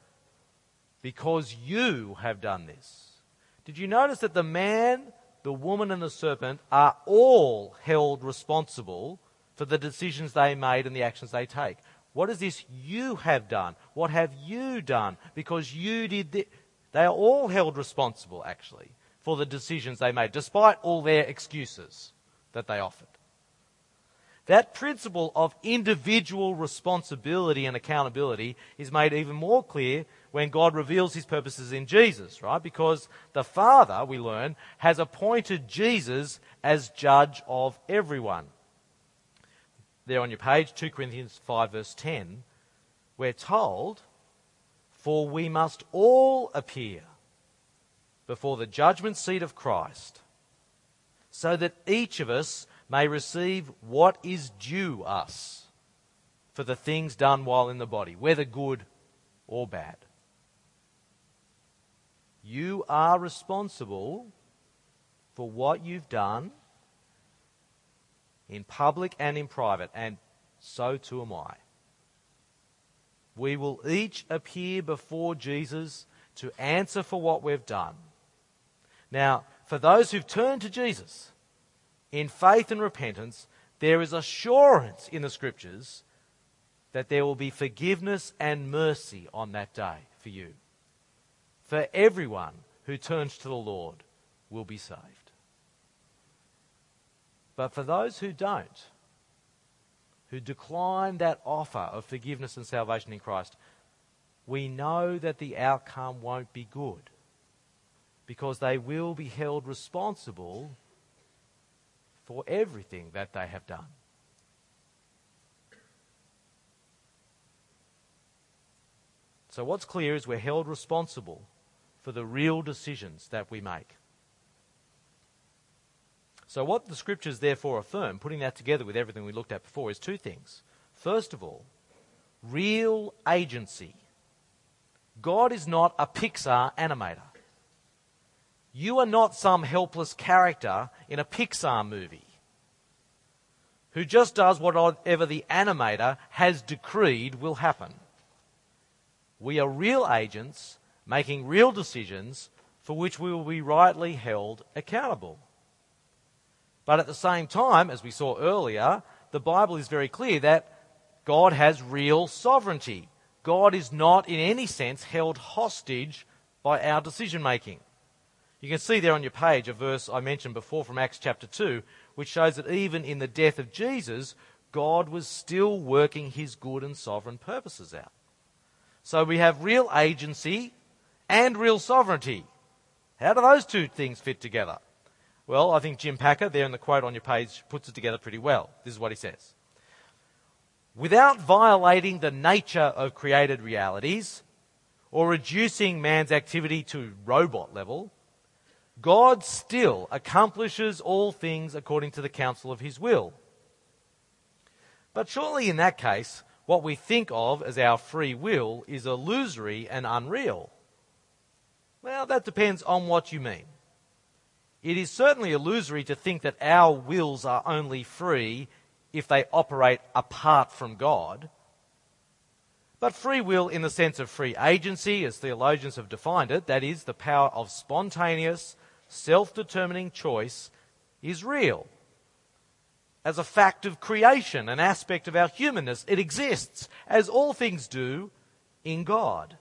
Because you have done this. Did you notice that the man, the woman, and the serpent are all held responsible for the decisions they made and the actions they take? What is this you have done? What have you done? Because you did this. They are all held responsible, actually, for the decisions they made, despite all their excuses that they offered. That principle of individual responsibility and accountability is made even more clear when God reveals his purposes in Jesus, right? Because the Father, we learn, has appointed Jesus as judge of everyone there on your page, 2 Corinthians 5, verse 10, we're told, For we must all appear before the judgment seat of Christ, so that each of us may receive what is due us for the things done while in the body, whether good or bad. You are responsible for what you've done in public and in private, and so too am I. We will each appear before Jesus to answer for what we've done. Now, for those who've turned to Jesus in faith and repentance, there is assurance in the scriptures that there will be forgiveness and mercy on that day for you. For everyone who turns to the Lord will be saved. But for those who don't, who decline that offer of forgiveness and salvation in Christ, we know that the outcome won't be good because they will be held responsible for everything that they have done. So, what's clear is we're held responsible for the real decisions that we make. So, what the scriptures therefore affirm, putting that together with everything we looked at before, is two things. First of all, real agency. God is not a Pixar animator. You are not some helpless character in a Pixar movie who just does whatever the animator has decreed will happen. We are real agents making real decisions for which we will be rightly held accountable. But at the same time, as we saw earlier, the Bible is very clear that God has real sovereignty. God is not in any sense held hostage by our decision making. You can see there on your page a verse I mentioned before from Acts chapter 2, which shows that even in the death of Jesus, God was still working his good and sovereign purposes out. So we have real agency and real sovereignty. How do those two things fit together? Well, I think Jim Packer, there in the quote on your page, puts it together pretty well. This is what he says. Without violating the nature of created realities or reducing man's activity to robot level, God still accomplishes all things according to the counsel of his will. But surely in that case, what we think of as our free will is illusory and unreal. Well, that depends on what you mean. It is certainly illusory to think that our wills are only free if they operate apart from God. But free will, in the sense of free agency, as theologians have defined it, that is, the power of spontaneous, self determining choice, is real. As a fact of creation, an aspect of our humanness, it exists, as all things do, in God.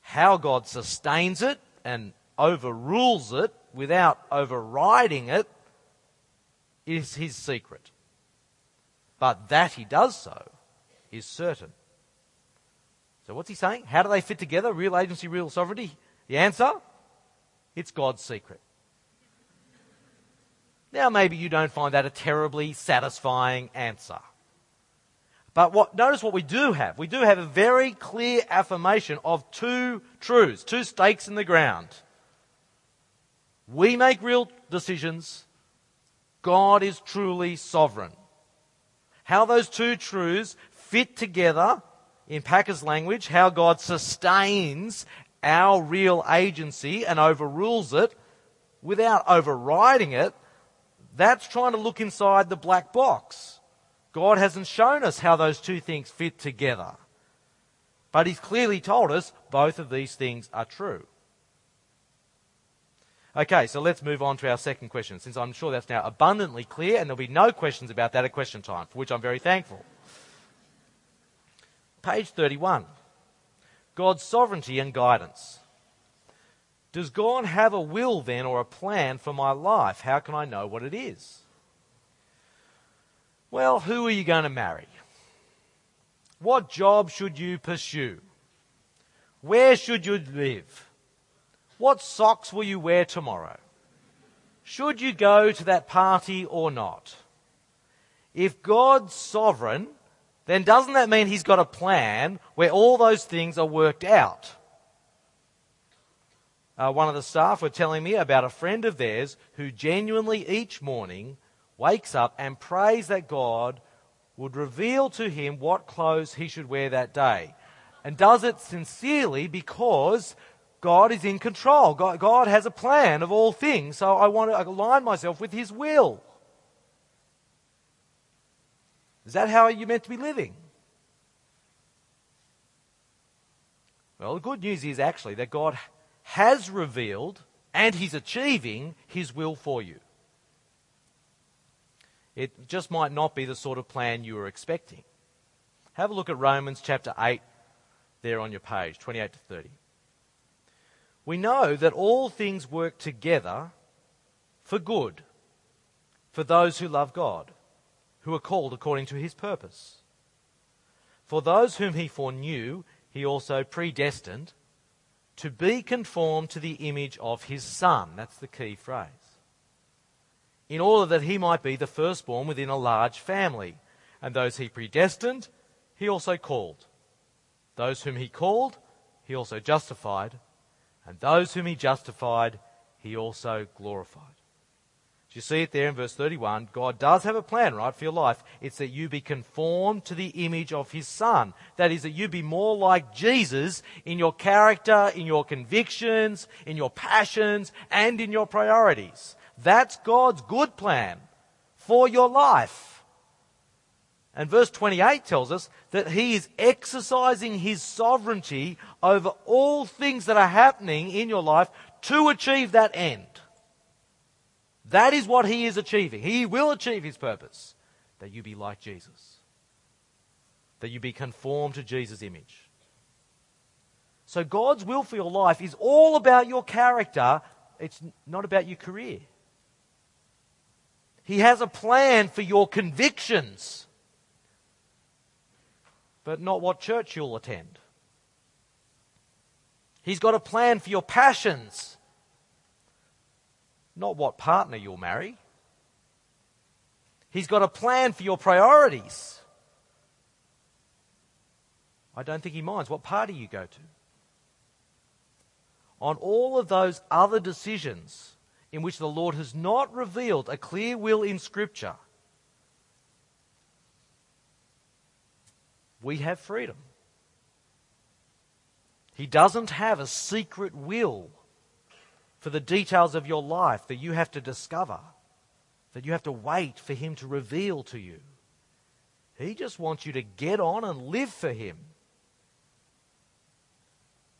How God sustains it and overrules it without overriding it is his secret. But that he does so is certain. So what's he saying? How do they fit together? Real agency, real sovereignty? The answer? It's God's secret. Now, maybe you don't find that a terribly satisfying answer. But what, notice what we do have. We do have a very clear affirmation of two truths, two stakes in the ground. We make real decisions. God is truly sovereign. How those two truths fit together in Packer's language, how God sustains our real agency and overrules it without overriding it, that's trying to look inside the black box. God hasn't shown us how those two things fit together. But He's clearly told us both of these things are true. Okay, so let's move on to our second question, since I'm sure that's now abundantly clear and there'll be no questions about that at question time, for which I'm very thankful. Page 31. God's sovereignty and guidance. Does God have a will then or a plan for my life? How can I know what it is? Well, who are you going to marry? What job should you pursue? Where should you live? What socks will you wear tomorrow? Should you go to that party or not? If God's sovereign, then doesn't that mean He's got a plan where all those things are worked out? Uh, one of the staff were telling me about a friend of theirs who genuinely each morning wakes up and prays that God would reveal to him what clothes he should wear that day. And does it sincerely because God is in control. God, God has a plan of all things, so I want to align myself with his will. Is that how you're meant to be living? Well, the good news is actually that God has revealed and he's achieving his will for you. It just might not be the sort of plan you were expecting. Have a look at Romans chapter 8 there on your page, 28 to 30. We know that all things work together for good for those who love God, who are called according to his purpose. For those whom he foreknew, he also predestined to be conformed to the image of his Son. That's the key phrase in order that he might be the firstborn within a large family. And those he predestined, he also called. Those whom he called, he also justified. And those whom he justified, he also glorified. You see it there in verse 31? God does have a plan, right, for your life. It's that you be conformed to the image of his Son. That is, that you be more like Jesus in your character, in your convictions, in your passions, and in your priorities. That's God's good plan for your life. And verse 28 tells us that He is exercising His sovereignty over all things that are happening in your life to achieve that end. That is what He is achieving. He will achieve His purpose that you be like Jesus, that you be conformed to Jesus' image. So God's will for your life is all about your character, it's not about your career. He has a plan for your convictions, but not what church you'll attend. He's got a plan for your passions, not what partner you'll marry. He's got a plan for your priorities. I don't think he minds what party you go to. On all of those other decisions, in which the Lord has not revealed a clear will in Scripture, we have freedom. He doesn't have a secret will for the details of your life that you have to discover, that you have to wait for Him to reveal to you. He just wants you to get on and live for Him.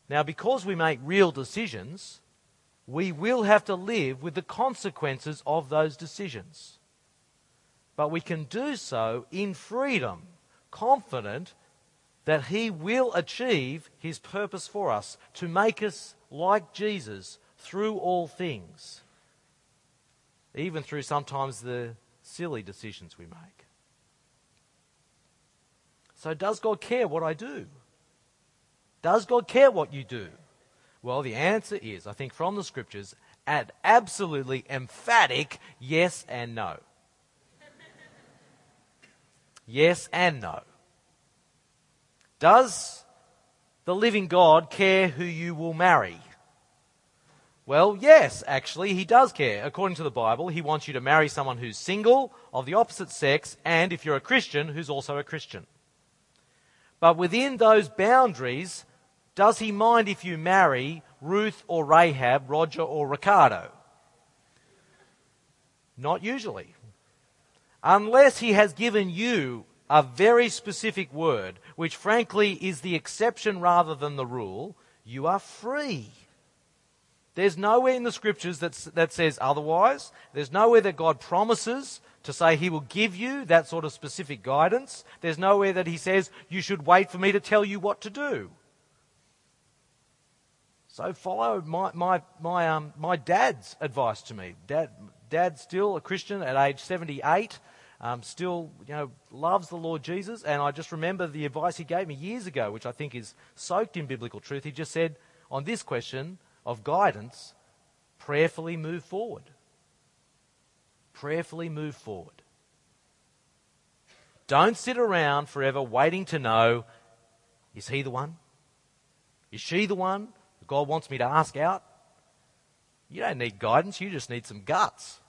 Now, because we make real decisions, we will have to live with the consequences of those decisions. But we can do so in freedom, confident that He will achieve His purpose for us to make us like Jesus through all things, even through sometimes the silly decisions we make. So, does God care what I do? Does God care what you do? Well, the answer is, I think, from the scriptures, an absolutely emphatic yes and no. yes and no. Does the living God care who you will marry? Well, yes, actually, he does care. According to the Bible, he wants you to marry someone who's single, of the opposite sex, and if you're a Christian, who's also a Christian. But within those boundaries, does he mind if you marry Ruth or Rahab, Roger or Ricardo? Not usually. Unless he has given you a very specific word, which frankly is the exception rather than the rule, you are free. There's nowhere in the scriptures that, that says otherwise. There's nowhere that God promises to say he will give you that sort of specific guidance. There's nowhere that he says you should wait for me to tell you what to do. So follow my, my, my, um, my dad's advice to me. Dad, dad's still a Christian at age 78, um, still you know, loves the Lord Jesus. And I just remember the advice he gave me years ago, which I think is soaked in biblical truth. He just said, on this question of guidance, prayerfully move forward. Prayerfully move forward. Don't sit around forever waiting to know is he the one? Is she the one? that God wants me to ask out. You don't need guidance, you just need some guts.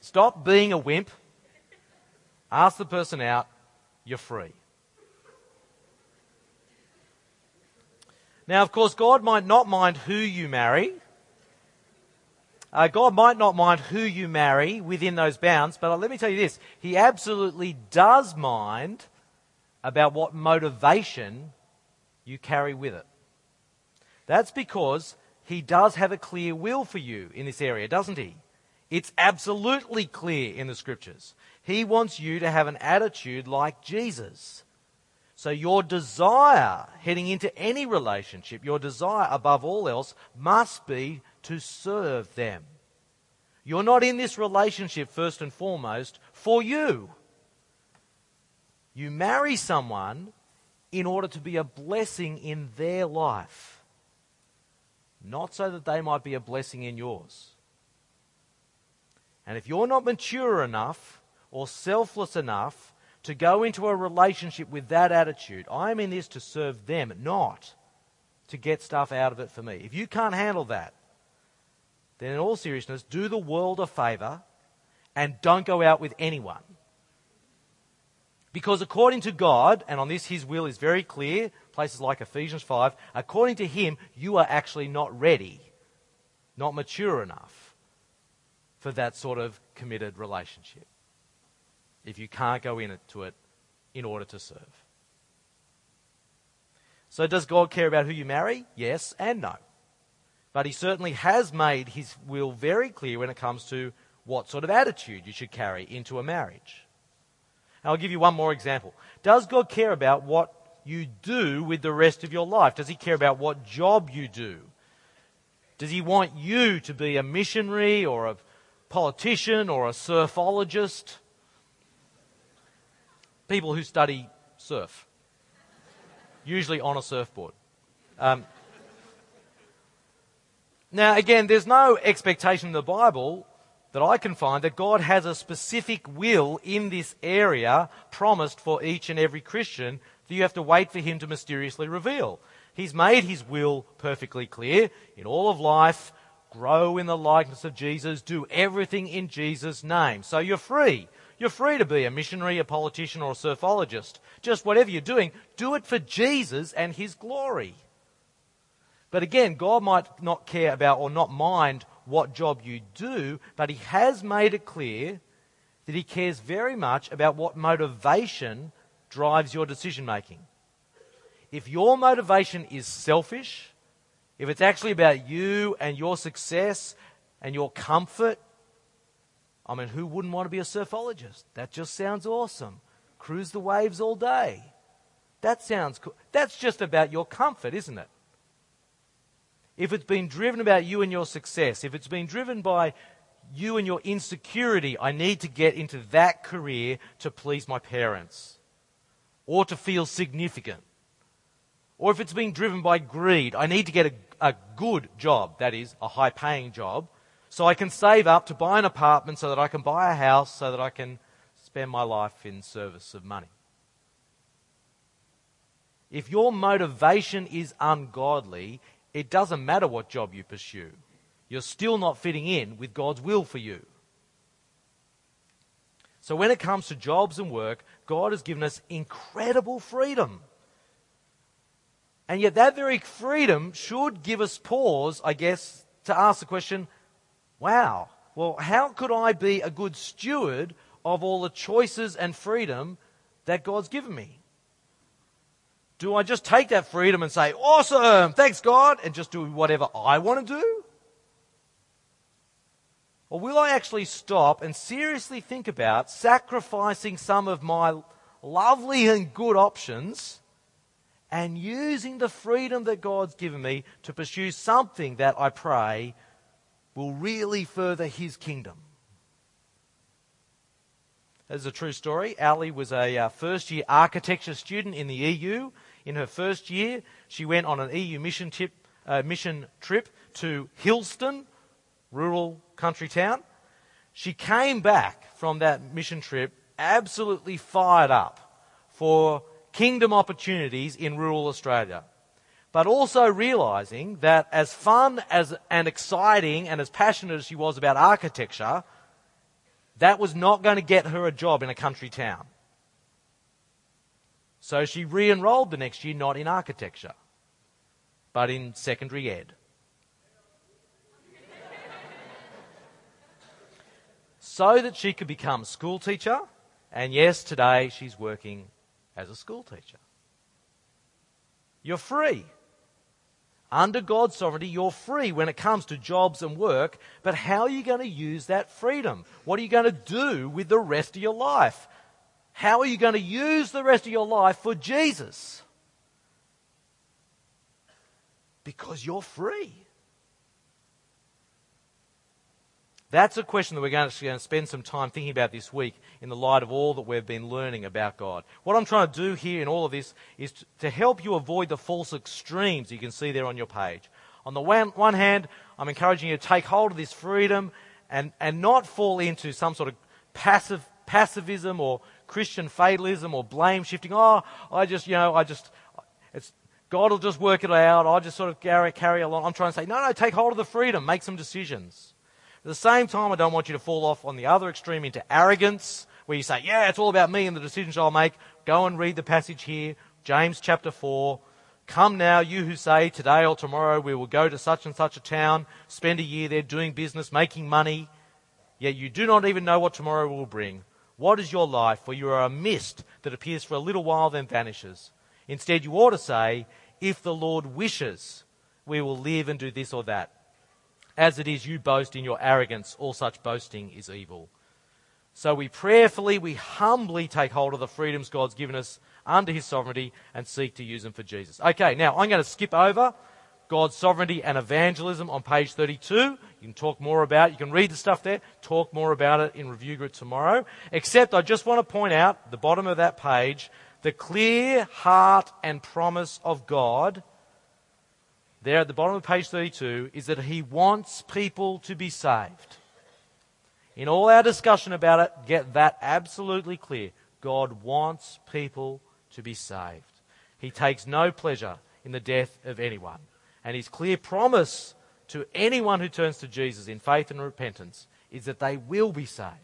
Stop being a wimp. Ask the person out. You're free. Now, of course, God might not mind who you marry. Uh, God might not mind who you marry within those bounds, but let me tell you this He absolutely does mind about what motivation you carry with it. That's because he does have a clear will for you in this area, doesn't he? It's absolutely clear in the scriptures. He wants you to have an attitude like Jesus. So your desire heading into any relationship, your desire above all else must be to serve them. You're not in this relationship first and foremost for you. You marry someone in order to be a blessing in their life, not so that they might be a blessing in yours. And if you're not mature enough or selfless enough to go into a relationship with that attitude, I'm in this to serve them, not to get stuff out of it for me. If you can't handle that, then in all seriousness, do the world a favor and don't go out with anyone. Because according to God, and on this his will is very clear, places like Ephesians 5, according to him, you are actually not ready, not mature enough for that sort of committed relationship. If you can't go into it in order to serve. So, does God care about who you marry? Yes and no. But he certainly has made his will very clear when it comes to what sort of attitude you should carry into a marriage. I'll give you one more example. Does God care about what you do with the rest of your life? Does He care about what job you do? Does He want you to be a missionary or a politician or a surfologist? People who study surf, usually on a surfboard. Um, now, again, there's no expectation in the Bible that I can find that God has a specific will in this area promised for each and every Christian that you have to wait for Him to mysteriously reveal. He's made His will perfectly clear in all of life. Grow in the likeness of Jesus. Do everything in Jesus' name. So you're free. You're free to be a missionary, a politician, or a surfologist. Just whatever you're doing, do it for Jesus and His glory. But again, God might not care about or not mind what job you do, but he has made it clear that he cares very much about what motivation drives your decision making. If your motivation is selfish, if it's actually about you and your success and your comfort, I mean, who wouldn't want to be a surfologist? That just sounds awesome. Cruise the waves all day. That sounds cool. That's just about your comfort, isn't it? if it's been driven about you and your success, if it's been driven by you and your insecurity, I need to get into that career to please my parents or to feel significant or if it's being driven by greed, I need to get a, a good job, that is, a high paying job, so I can save up to buy an apartment so that I can buy a house so that I can spend my life in service of money. If your motivation is ungodly, it doesn't matter what job you pursue. You're still not fitting in with God's will for you. So when it comes to jobs and work, God has given us incredible freedom. And yet that very freedom should give us pause, I guess, to ask the question, wow, well, how could I be a good steward of all the choices and freedom that God's given me? Do I just take that freedom and say, awesome, thanks God, and just do whatever I want to do? Or will I actually stop and seriously think about sacrificing some of my lovely and good options and using the freedom that God's given me to pursue something that I pray will really further His kingdom? As a true story. Ali was a uh, first year architecture student in the EU in her first year, she went on an EU mission, tip, uh, mission trip to Hillston, rural country town. She came back from that mission trip absolutely fired up for kingdom opportunities in rural Australia. But also realizing that as fun as, and exciting and as passionate as she was about architecture, that was not going to get her a job in a country town. So she re enrolled the next year not in architecture, but in secondary ed. [LAUGHS] so that she could become school teacher, and yes, today she's working as a school teacher. You're free. Under God's sovereignty, you're free when it comes to jobs and work, but how are you going to use that freedom? What are you going to do with the rest of your life? How are you going to use the rest of your life for Jesus? Because you're free. That's a question that we're going to spend some time thinking about this week in the light of all that we've been learning about God. What I'm trying to do here in all of this is to help you avoid the false extremes you can see there on your page. On the one, hand, I'm encouraging you to take hold of this freedom and, and not fall into some sort of passive, passivism or Christian fatalism or blame shifting. Oh, I just, you know, I just, it's, God will just work it out. I just sort of carry, carry along. I'm trying to say, no, no, take hold of the freedom. Make some decisions. At the same time, I don't want you to fall off on the other extreme into arrogance, where you say, yeah, it's all about me and the decisions I'll make. Go and read the passage here, James chapter 4. Come now, you who say, today or tomorrow we will go to such and such a town, spend a year there doing business, making money, yet you do not even know what tomorrow will bring. What is your life? For you are a mist that appears for a little while then vanishes. Instead, you ought to say, If the Lord wishes, we will live and do this or that. As it is, you boast in your arrogance. All such boasting is evil. So we prayerfully, we humbly take hold of the freedoms God's given us under His sovereignty and seek to use them for Jesus. Okay, now I'm going to skip over God's sovereignty and evangelism on page 32. You can talk more about it. You can read the stuff there, talk more about it in review group tomorrow. Except I just want to point out the bottom of that page, the clear heart and promise of God there at the bottom of page 32 is that he wants people to be saved. In all our discussion about it, get that absolutely clear. God wants people to be saved. He takes no pleasure in the death of anyone. And his clear promise to anyone who turns to Jesus in faith and repentance is that they will be saved.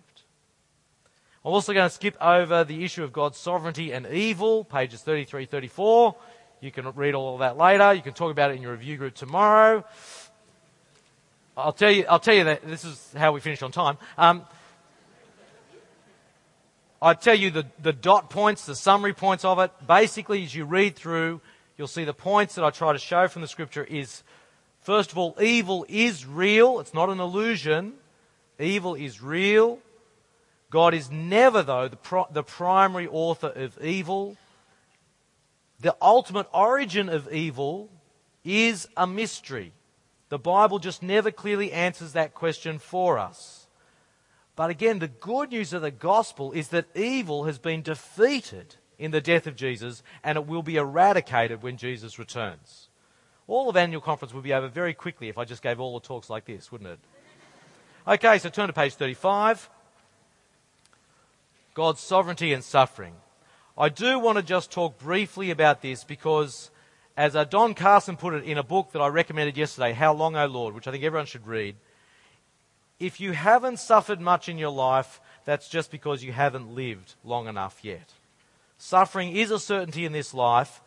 I'm also going to skip over the issue of God's sovereignty and evil, pages 33 34. You can read all of that later. You can talk about it in your review group tomorrow. I'll tell you, I'll tell you that this is how we finish on time. Um, I tell you the, the dot points, the summary points of it. Basically, as you read through, you'll see the points that I try to show from the scripture is first of all, evil is real. It's not an illusion. Evil is real. God is never, though, the, pro- the primary author of evil. The ultimate origin of evil is a mystery. The Bible just never clearly answers that question for us. But again, the good news of the gospel is that evil has been defeated in the death of Jesus, and it will be eradicated when Jesus returns. All of annual conference would be over very quickly if I just gave all the talks like this, wouldn't it? Okay, so turn to page 35. God's sovereignty and suffering. I do want to just talk briefly about this because, as uh, Don Carson put it in a book that I recommended yesterday, How Long, O Lord, which I think everyone should read, if you haven't suffered much in your life, that's just because you haven't lived long enough yet. Suffering is a certainty in this life,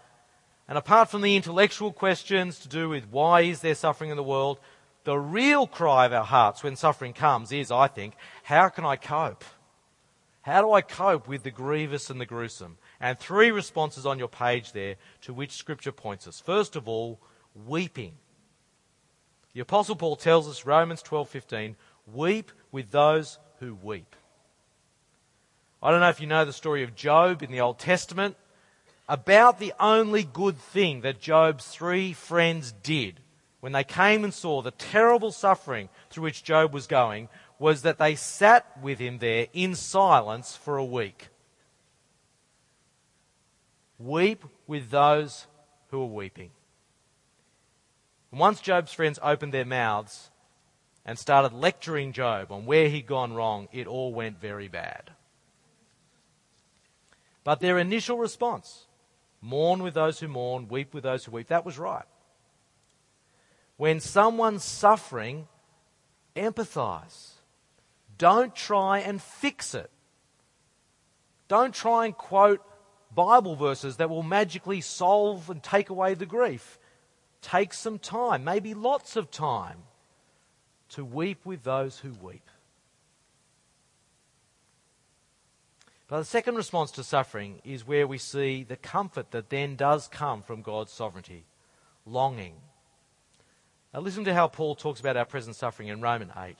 and apart from the intellectual questions to do with why is there suffering in the world, the real cry of our hearts when suffering comes is, I think, how can I cope? How do I cope with the grievous and the gruesome? And three responses on your page there to which Scripture points us. First of all, weeping. The Apostle Paul tells us, Romans 12:15, weep with those who weep. I don't know if you know the story of Job in the Old Testament. About the only good thing that Job's three friends did when they came and saw the terrible suffering through which Job was going was that they sat with him there in silence for a week. Weep with those who are weeping. And once Job's friends opened their mouths and started lecturing Job on where he'd gone wrong, it all went very bad. But their initial response, mourn with those who mourn, weep with those who weep, that was right. When someone's suffering, empathize. Don't try and fix it. Don't try and quote Bible verses that will magically solve and take away the grief. Take some time, maybe lots of time, to weep with those who weep. But the second response to suffering is where we see the comfort that then does come from God's sovereignty longing. Now, listen to how Paul talks about our present suffering in Romans 8.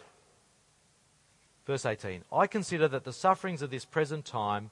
Verse 18 I consider that the sufferings of this present time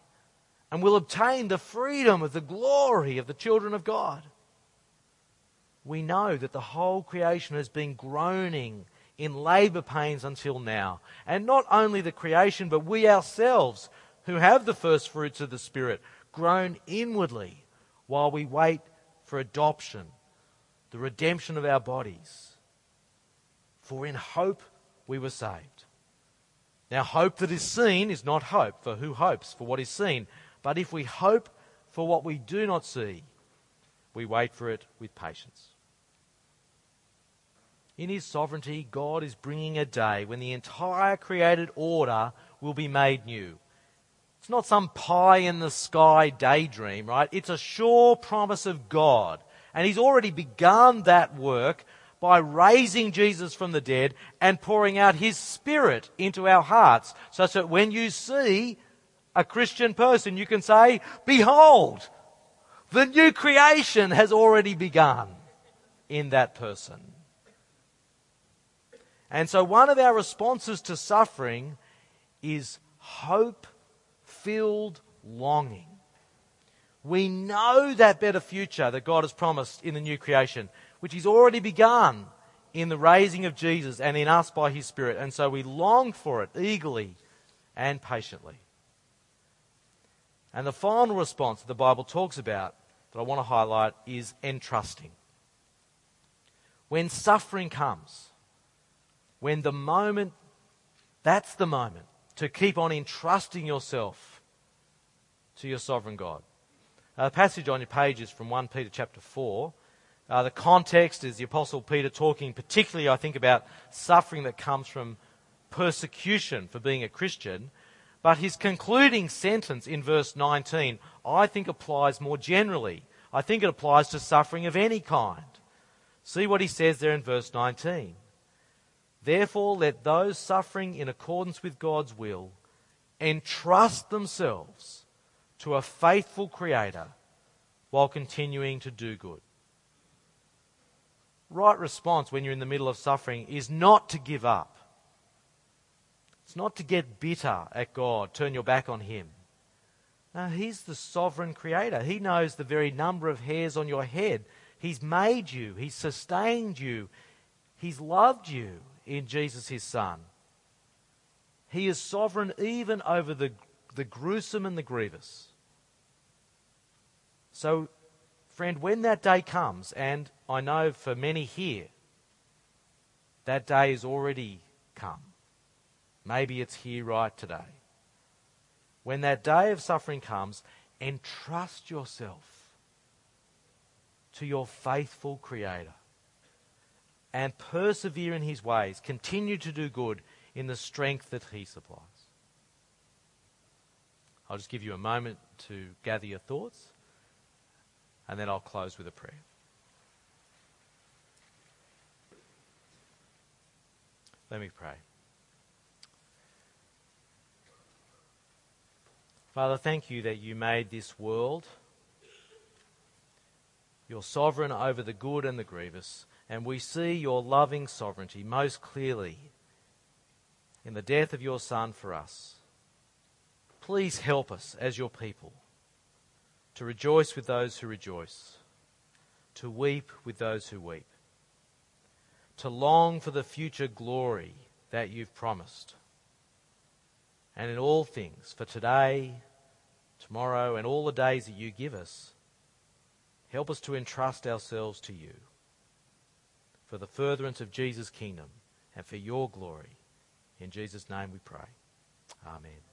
and will obtain the freedom of the glory of the children of God. We know that the whole creation has been groaning in labor pains until now. And not only the creation, but we ourselves, who have the first fruits of the Spirit, groan inwardly while we wait for adoption, the redemption of our bodies. For in hope we were saved. Now, hope that is seen is not hope, for who hopes for what is seen? But if we hope for what we do not see, we wait for it with patience. In His sovereignty, God is bringing a day when the entire created order will be made new. It's not some pie in the sky daydream, right? It's a sure promise of God. And He's already begun that work by raising Jesus from the dead and pouring out his spirit into our hearts, such that when you see a Christian person, you can say, Behold, the new creation has already begun in that person. And so, one of our responses to suffering is hope filled longing. We know that better future that God has promised in the new creation which He's already begun in the raising of Jesus and in us by His Spirit. And so we long for it eagerly and patiently. And the final response that the Bible talks about that I want to highlight is entrusting. When suffering comes, when the moment, that's the moment to keep on entrusting yourself to your sovereign God. Uh, the passage on your page is from 1 Peter chapter 4. Uh, the context is the Apostle Peter talking particularly, I think, about suffering that comes from persecution for being a Christian. But his concluding sentence in verse 19, I think, applies more generally. I think it applies to suffering of any kind. See what he says there in verse 19. Therefore, let those suffering in accordance with God's will entrust themselves to a faithful Creator while continuing to do good. Right response when you're in the middle of suffering is not to give up. It's not to get bitter at God, turn your back on Him. No, He's the sovereign creator. He knows the very number of hairs on your head. He's made you, He's sustained you, He's loved you in Jesus, His Son. He is sovereign even over the, the gruesome and the grievous. So, friend, when that day comes, and I know for many here, that day is already come. Maybe it's here right today. When that day of suffering comes, entrust yourself to your faithful Creator and persevere in His ways. Continue to do good in the strength that He supplies. I'll just give you a moment to gather your thoughts, and then I'll close with a prayer. Let me pray. Father, thank you that you made this world. You're sovereign over the good and the grievous, and we see your loving sovereignty most clearly in the death of your Son for us. Please help us as your people to rejoice with those who rejoice, to weep with those who weep, to long for the future glory that you've promised. And in all things, for today, tomorrow, and all the days that you give us, help us to entrust ourselves to you for the furtherance of Jesus' kingdom and for your glory. In Jesus' name we pray. Amen.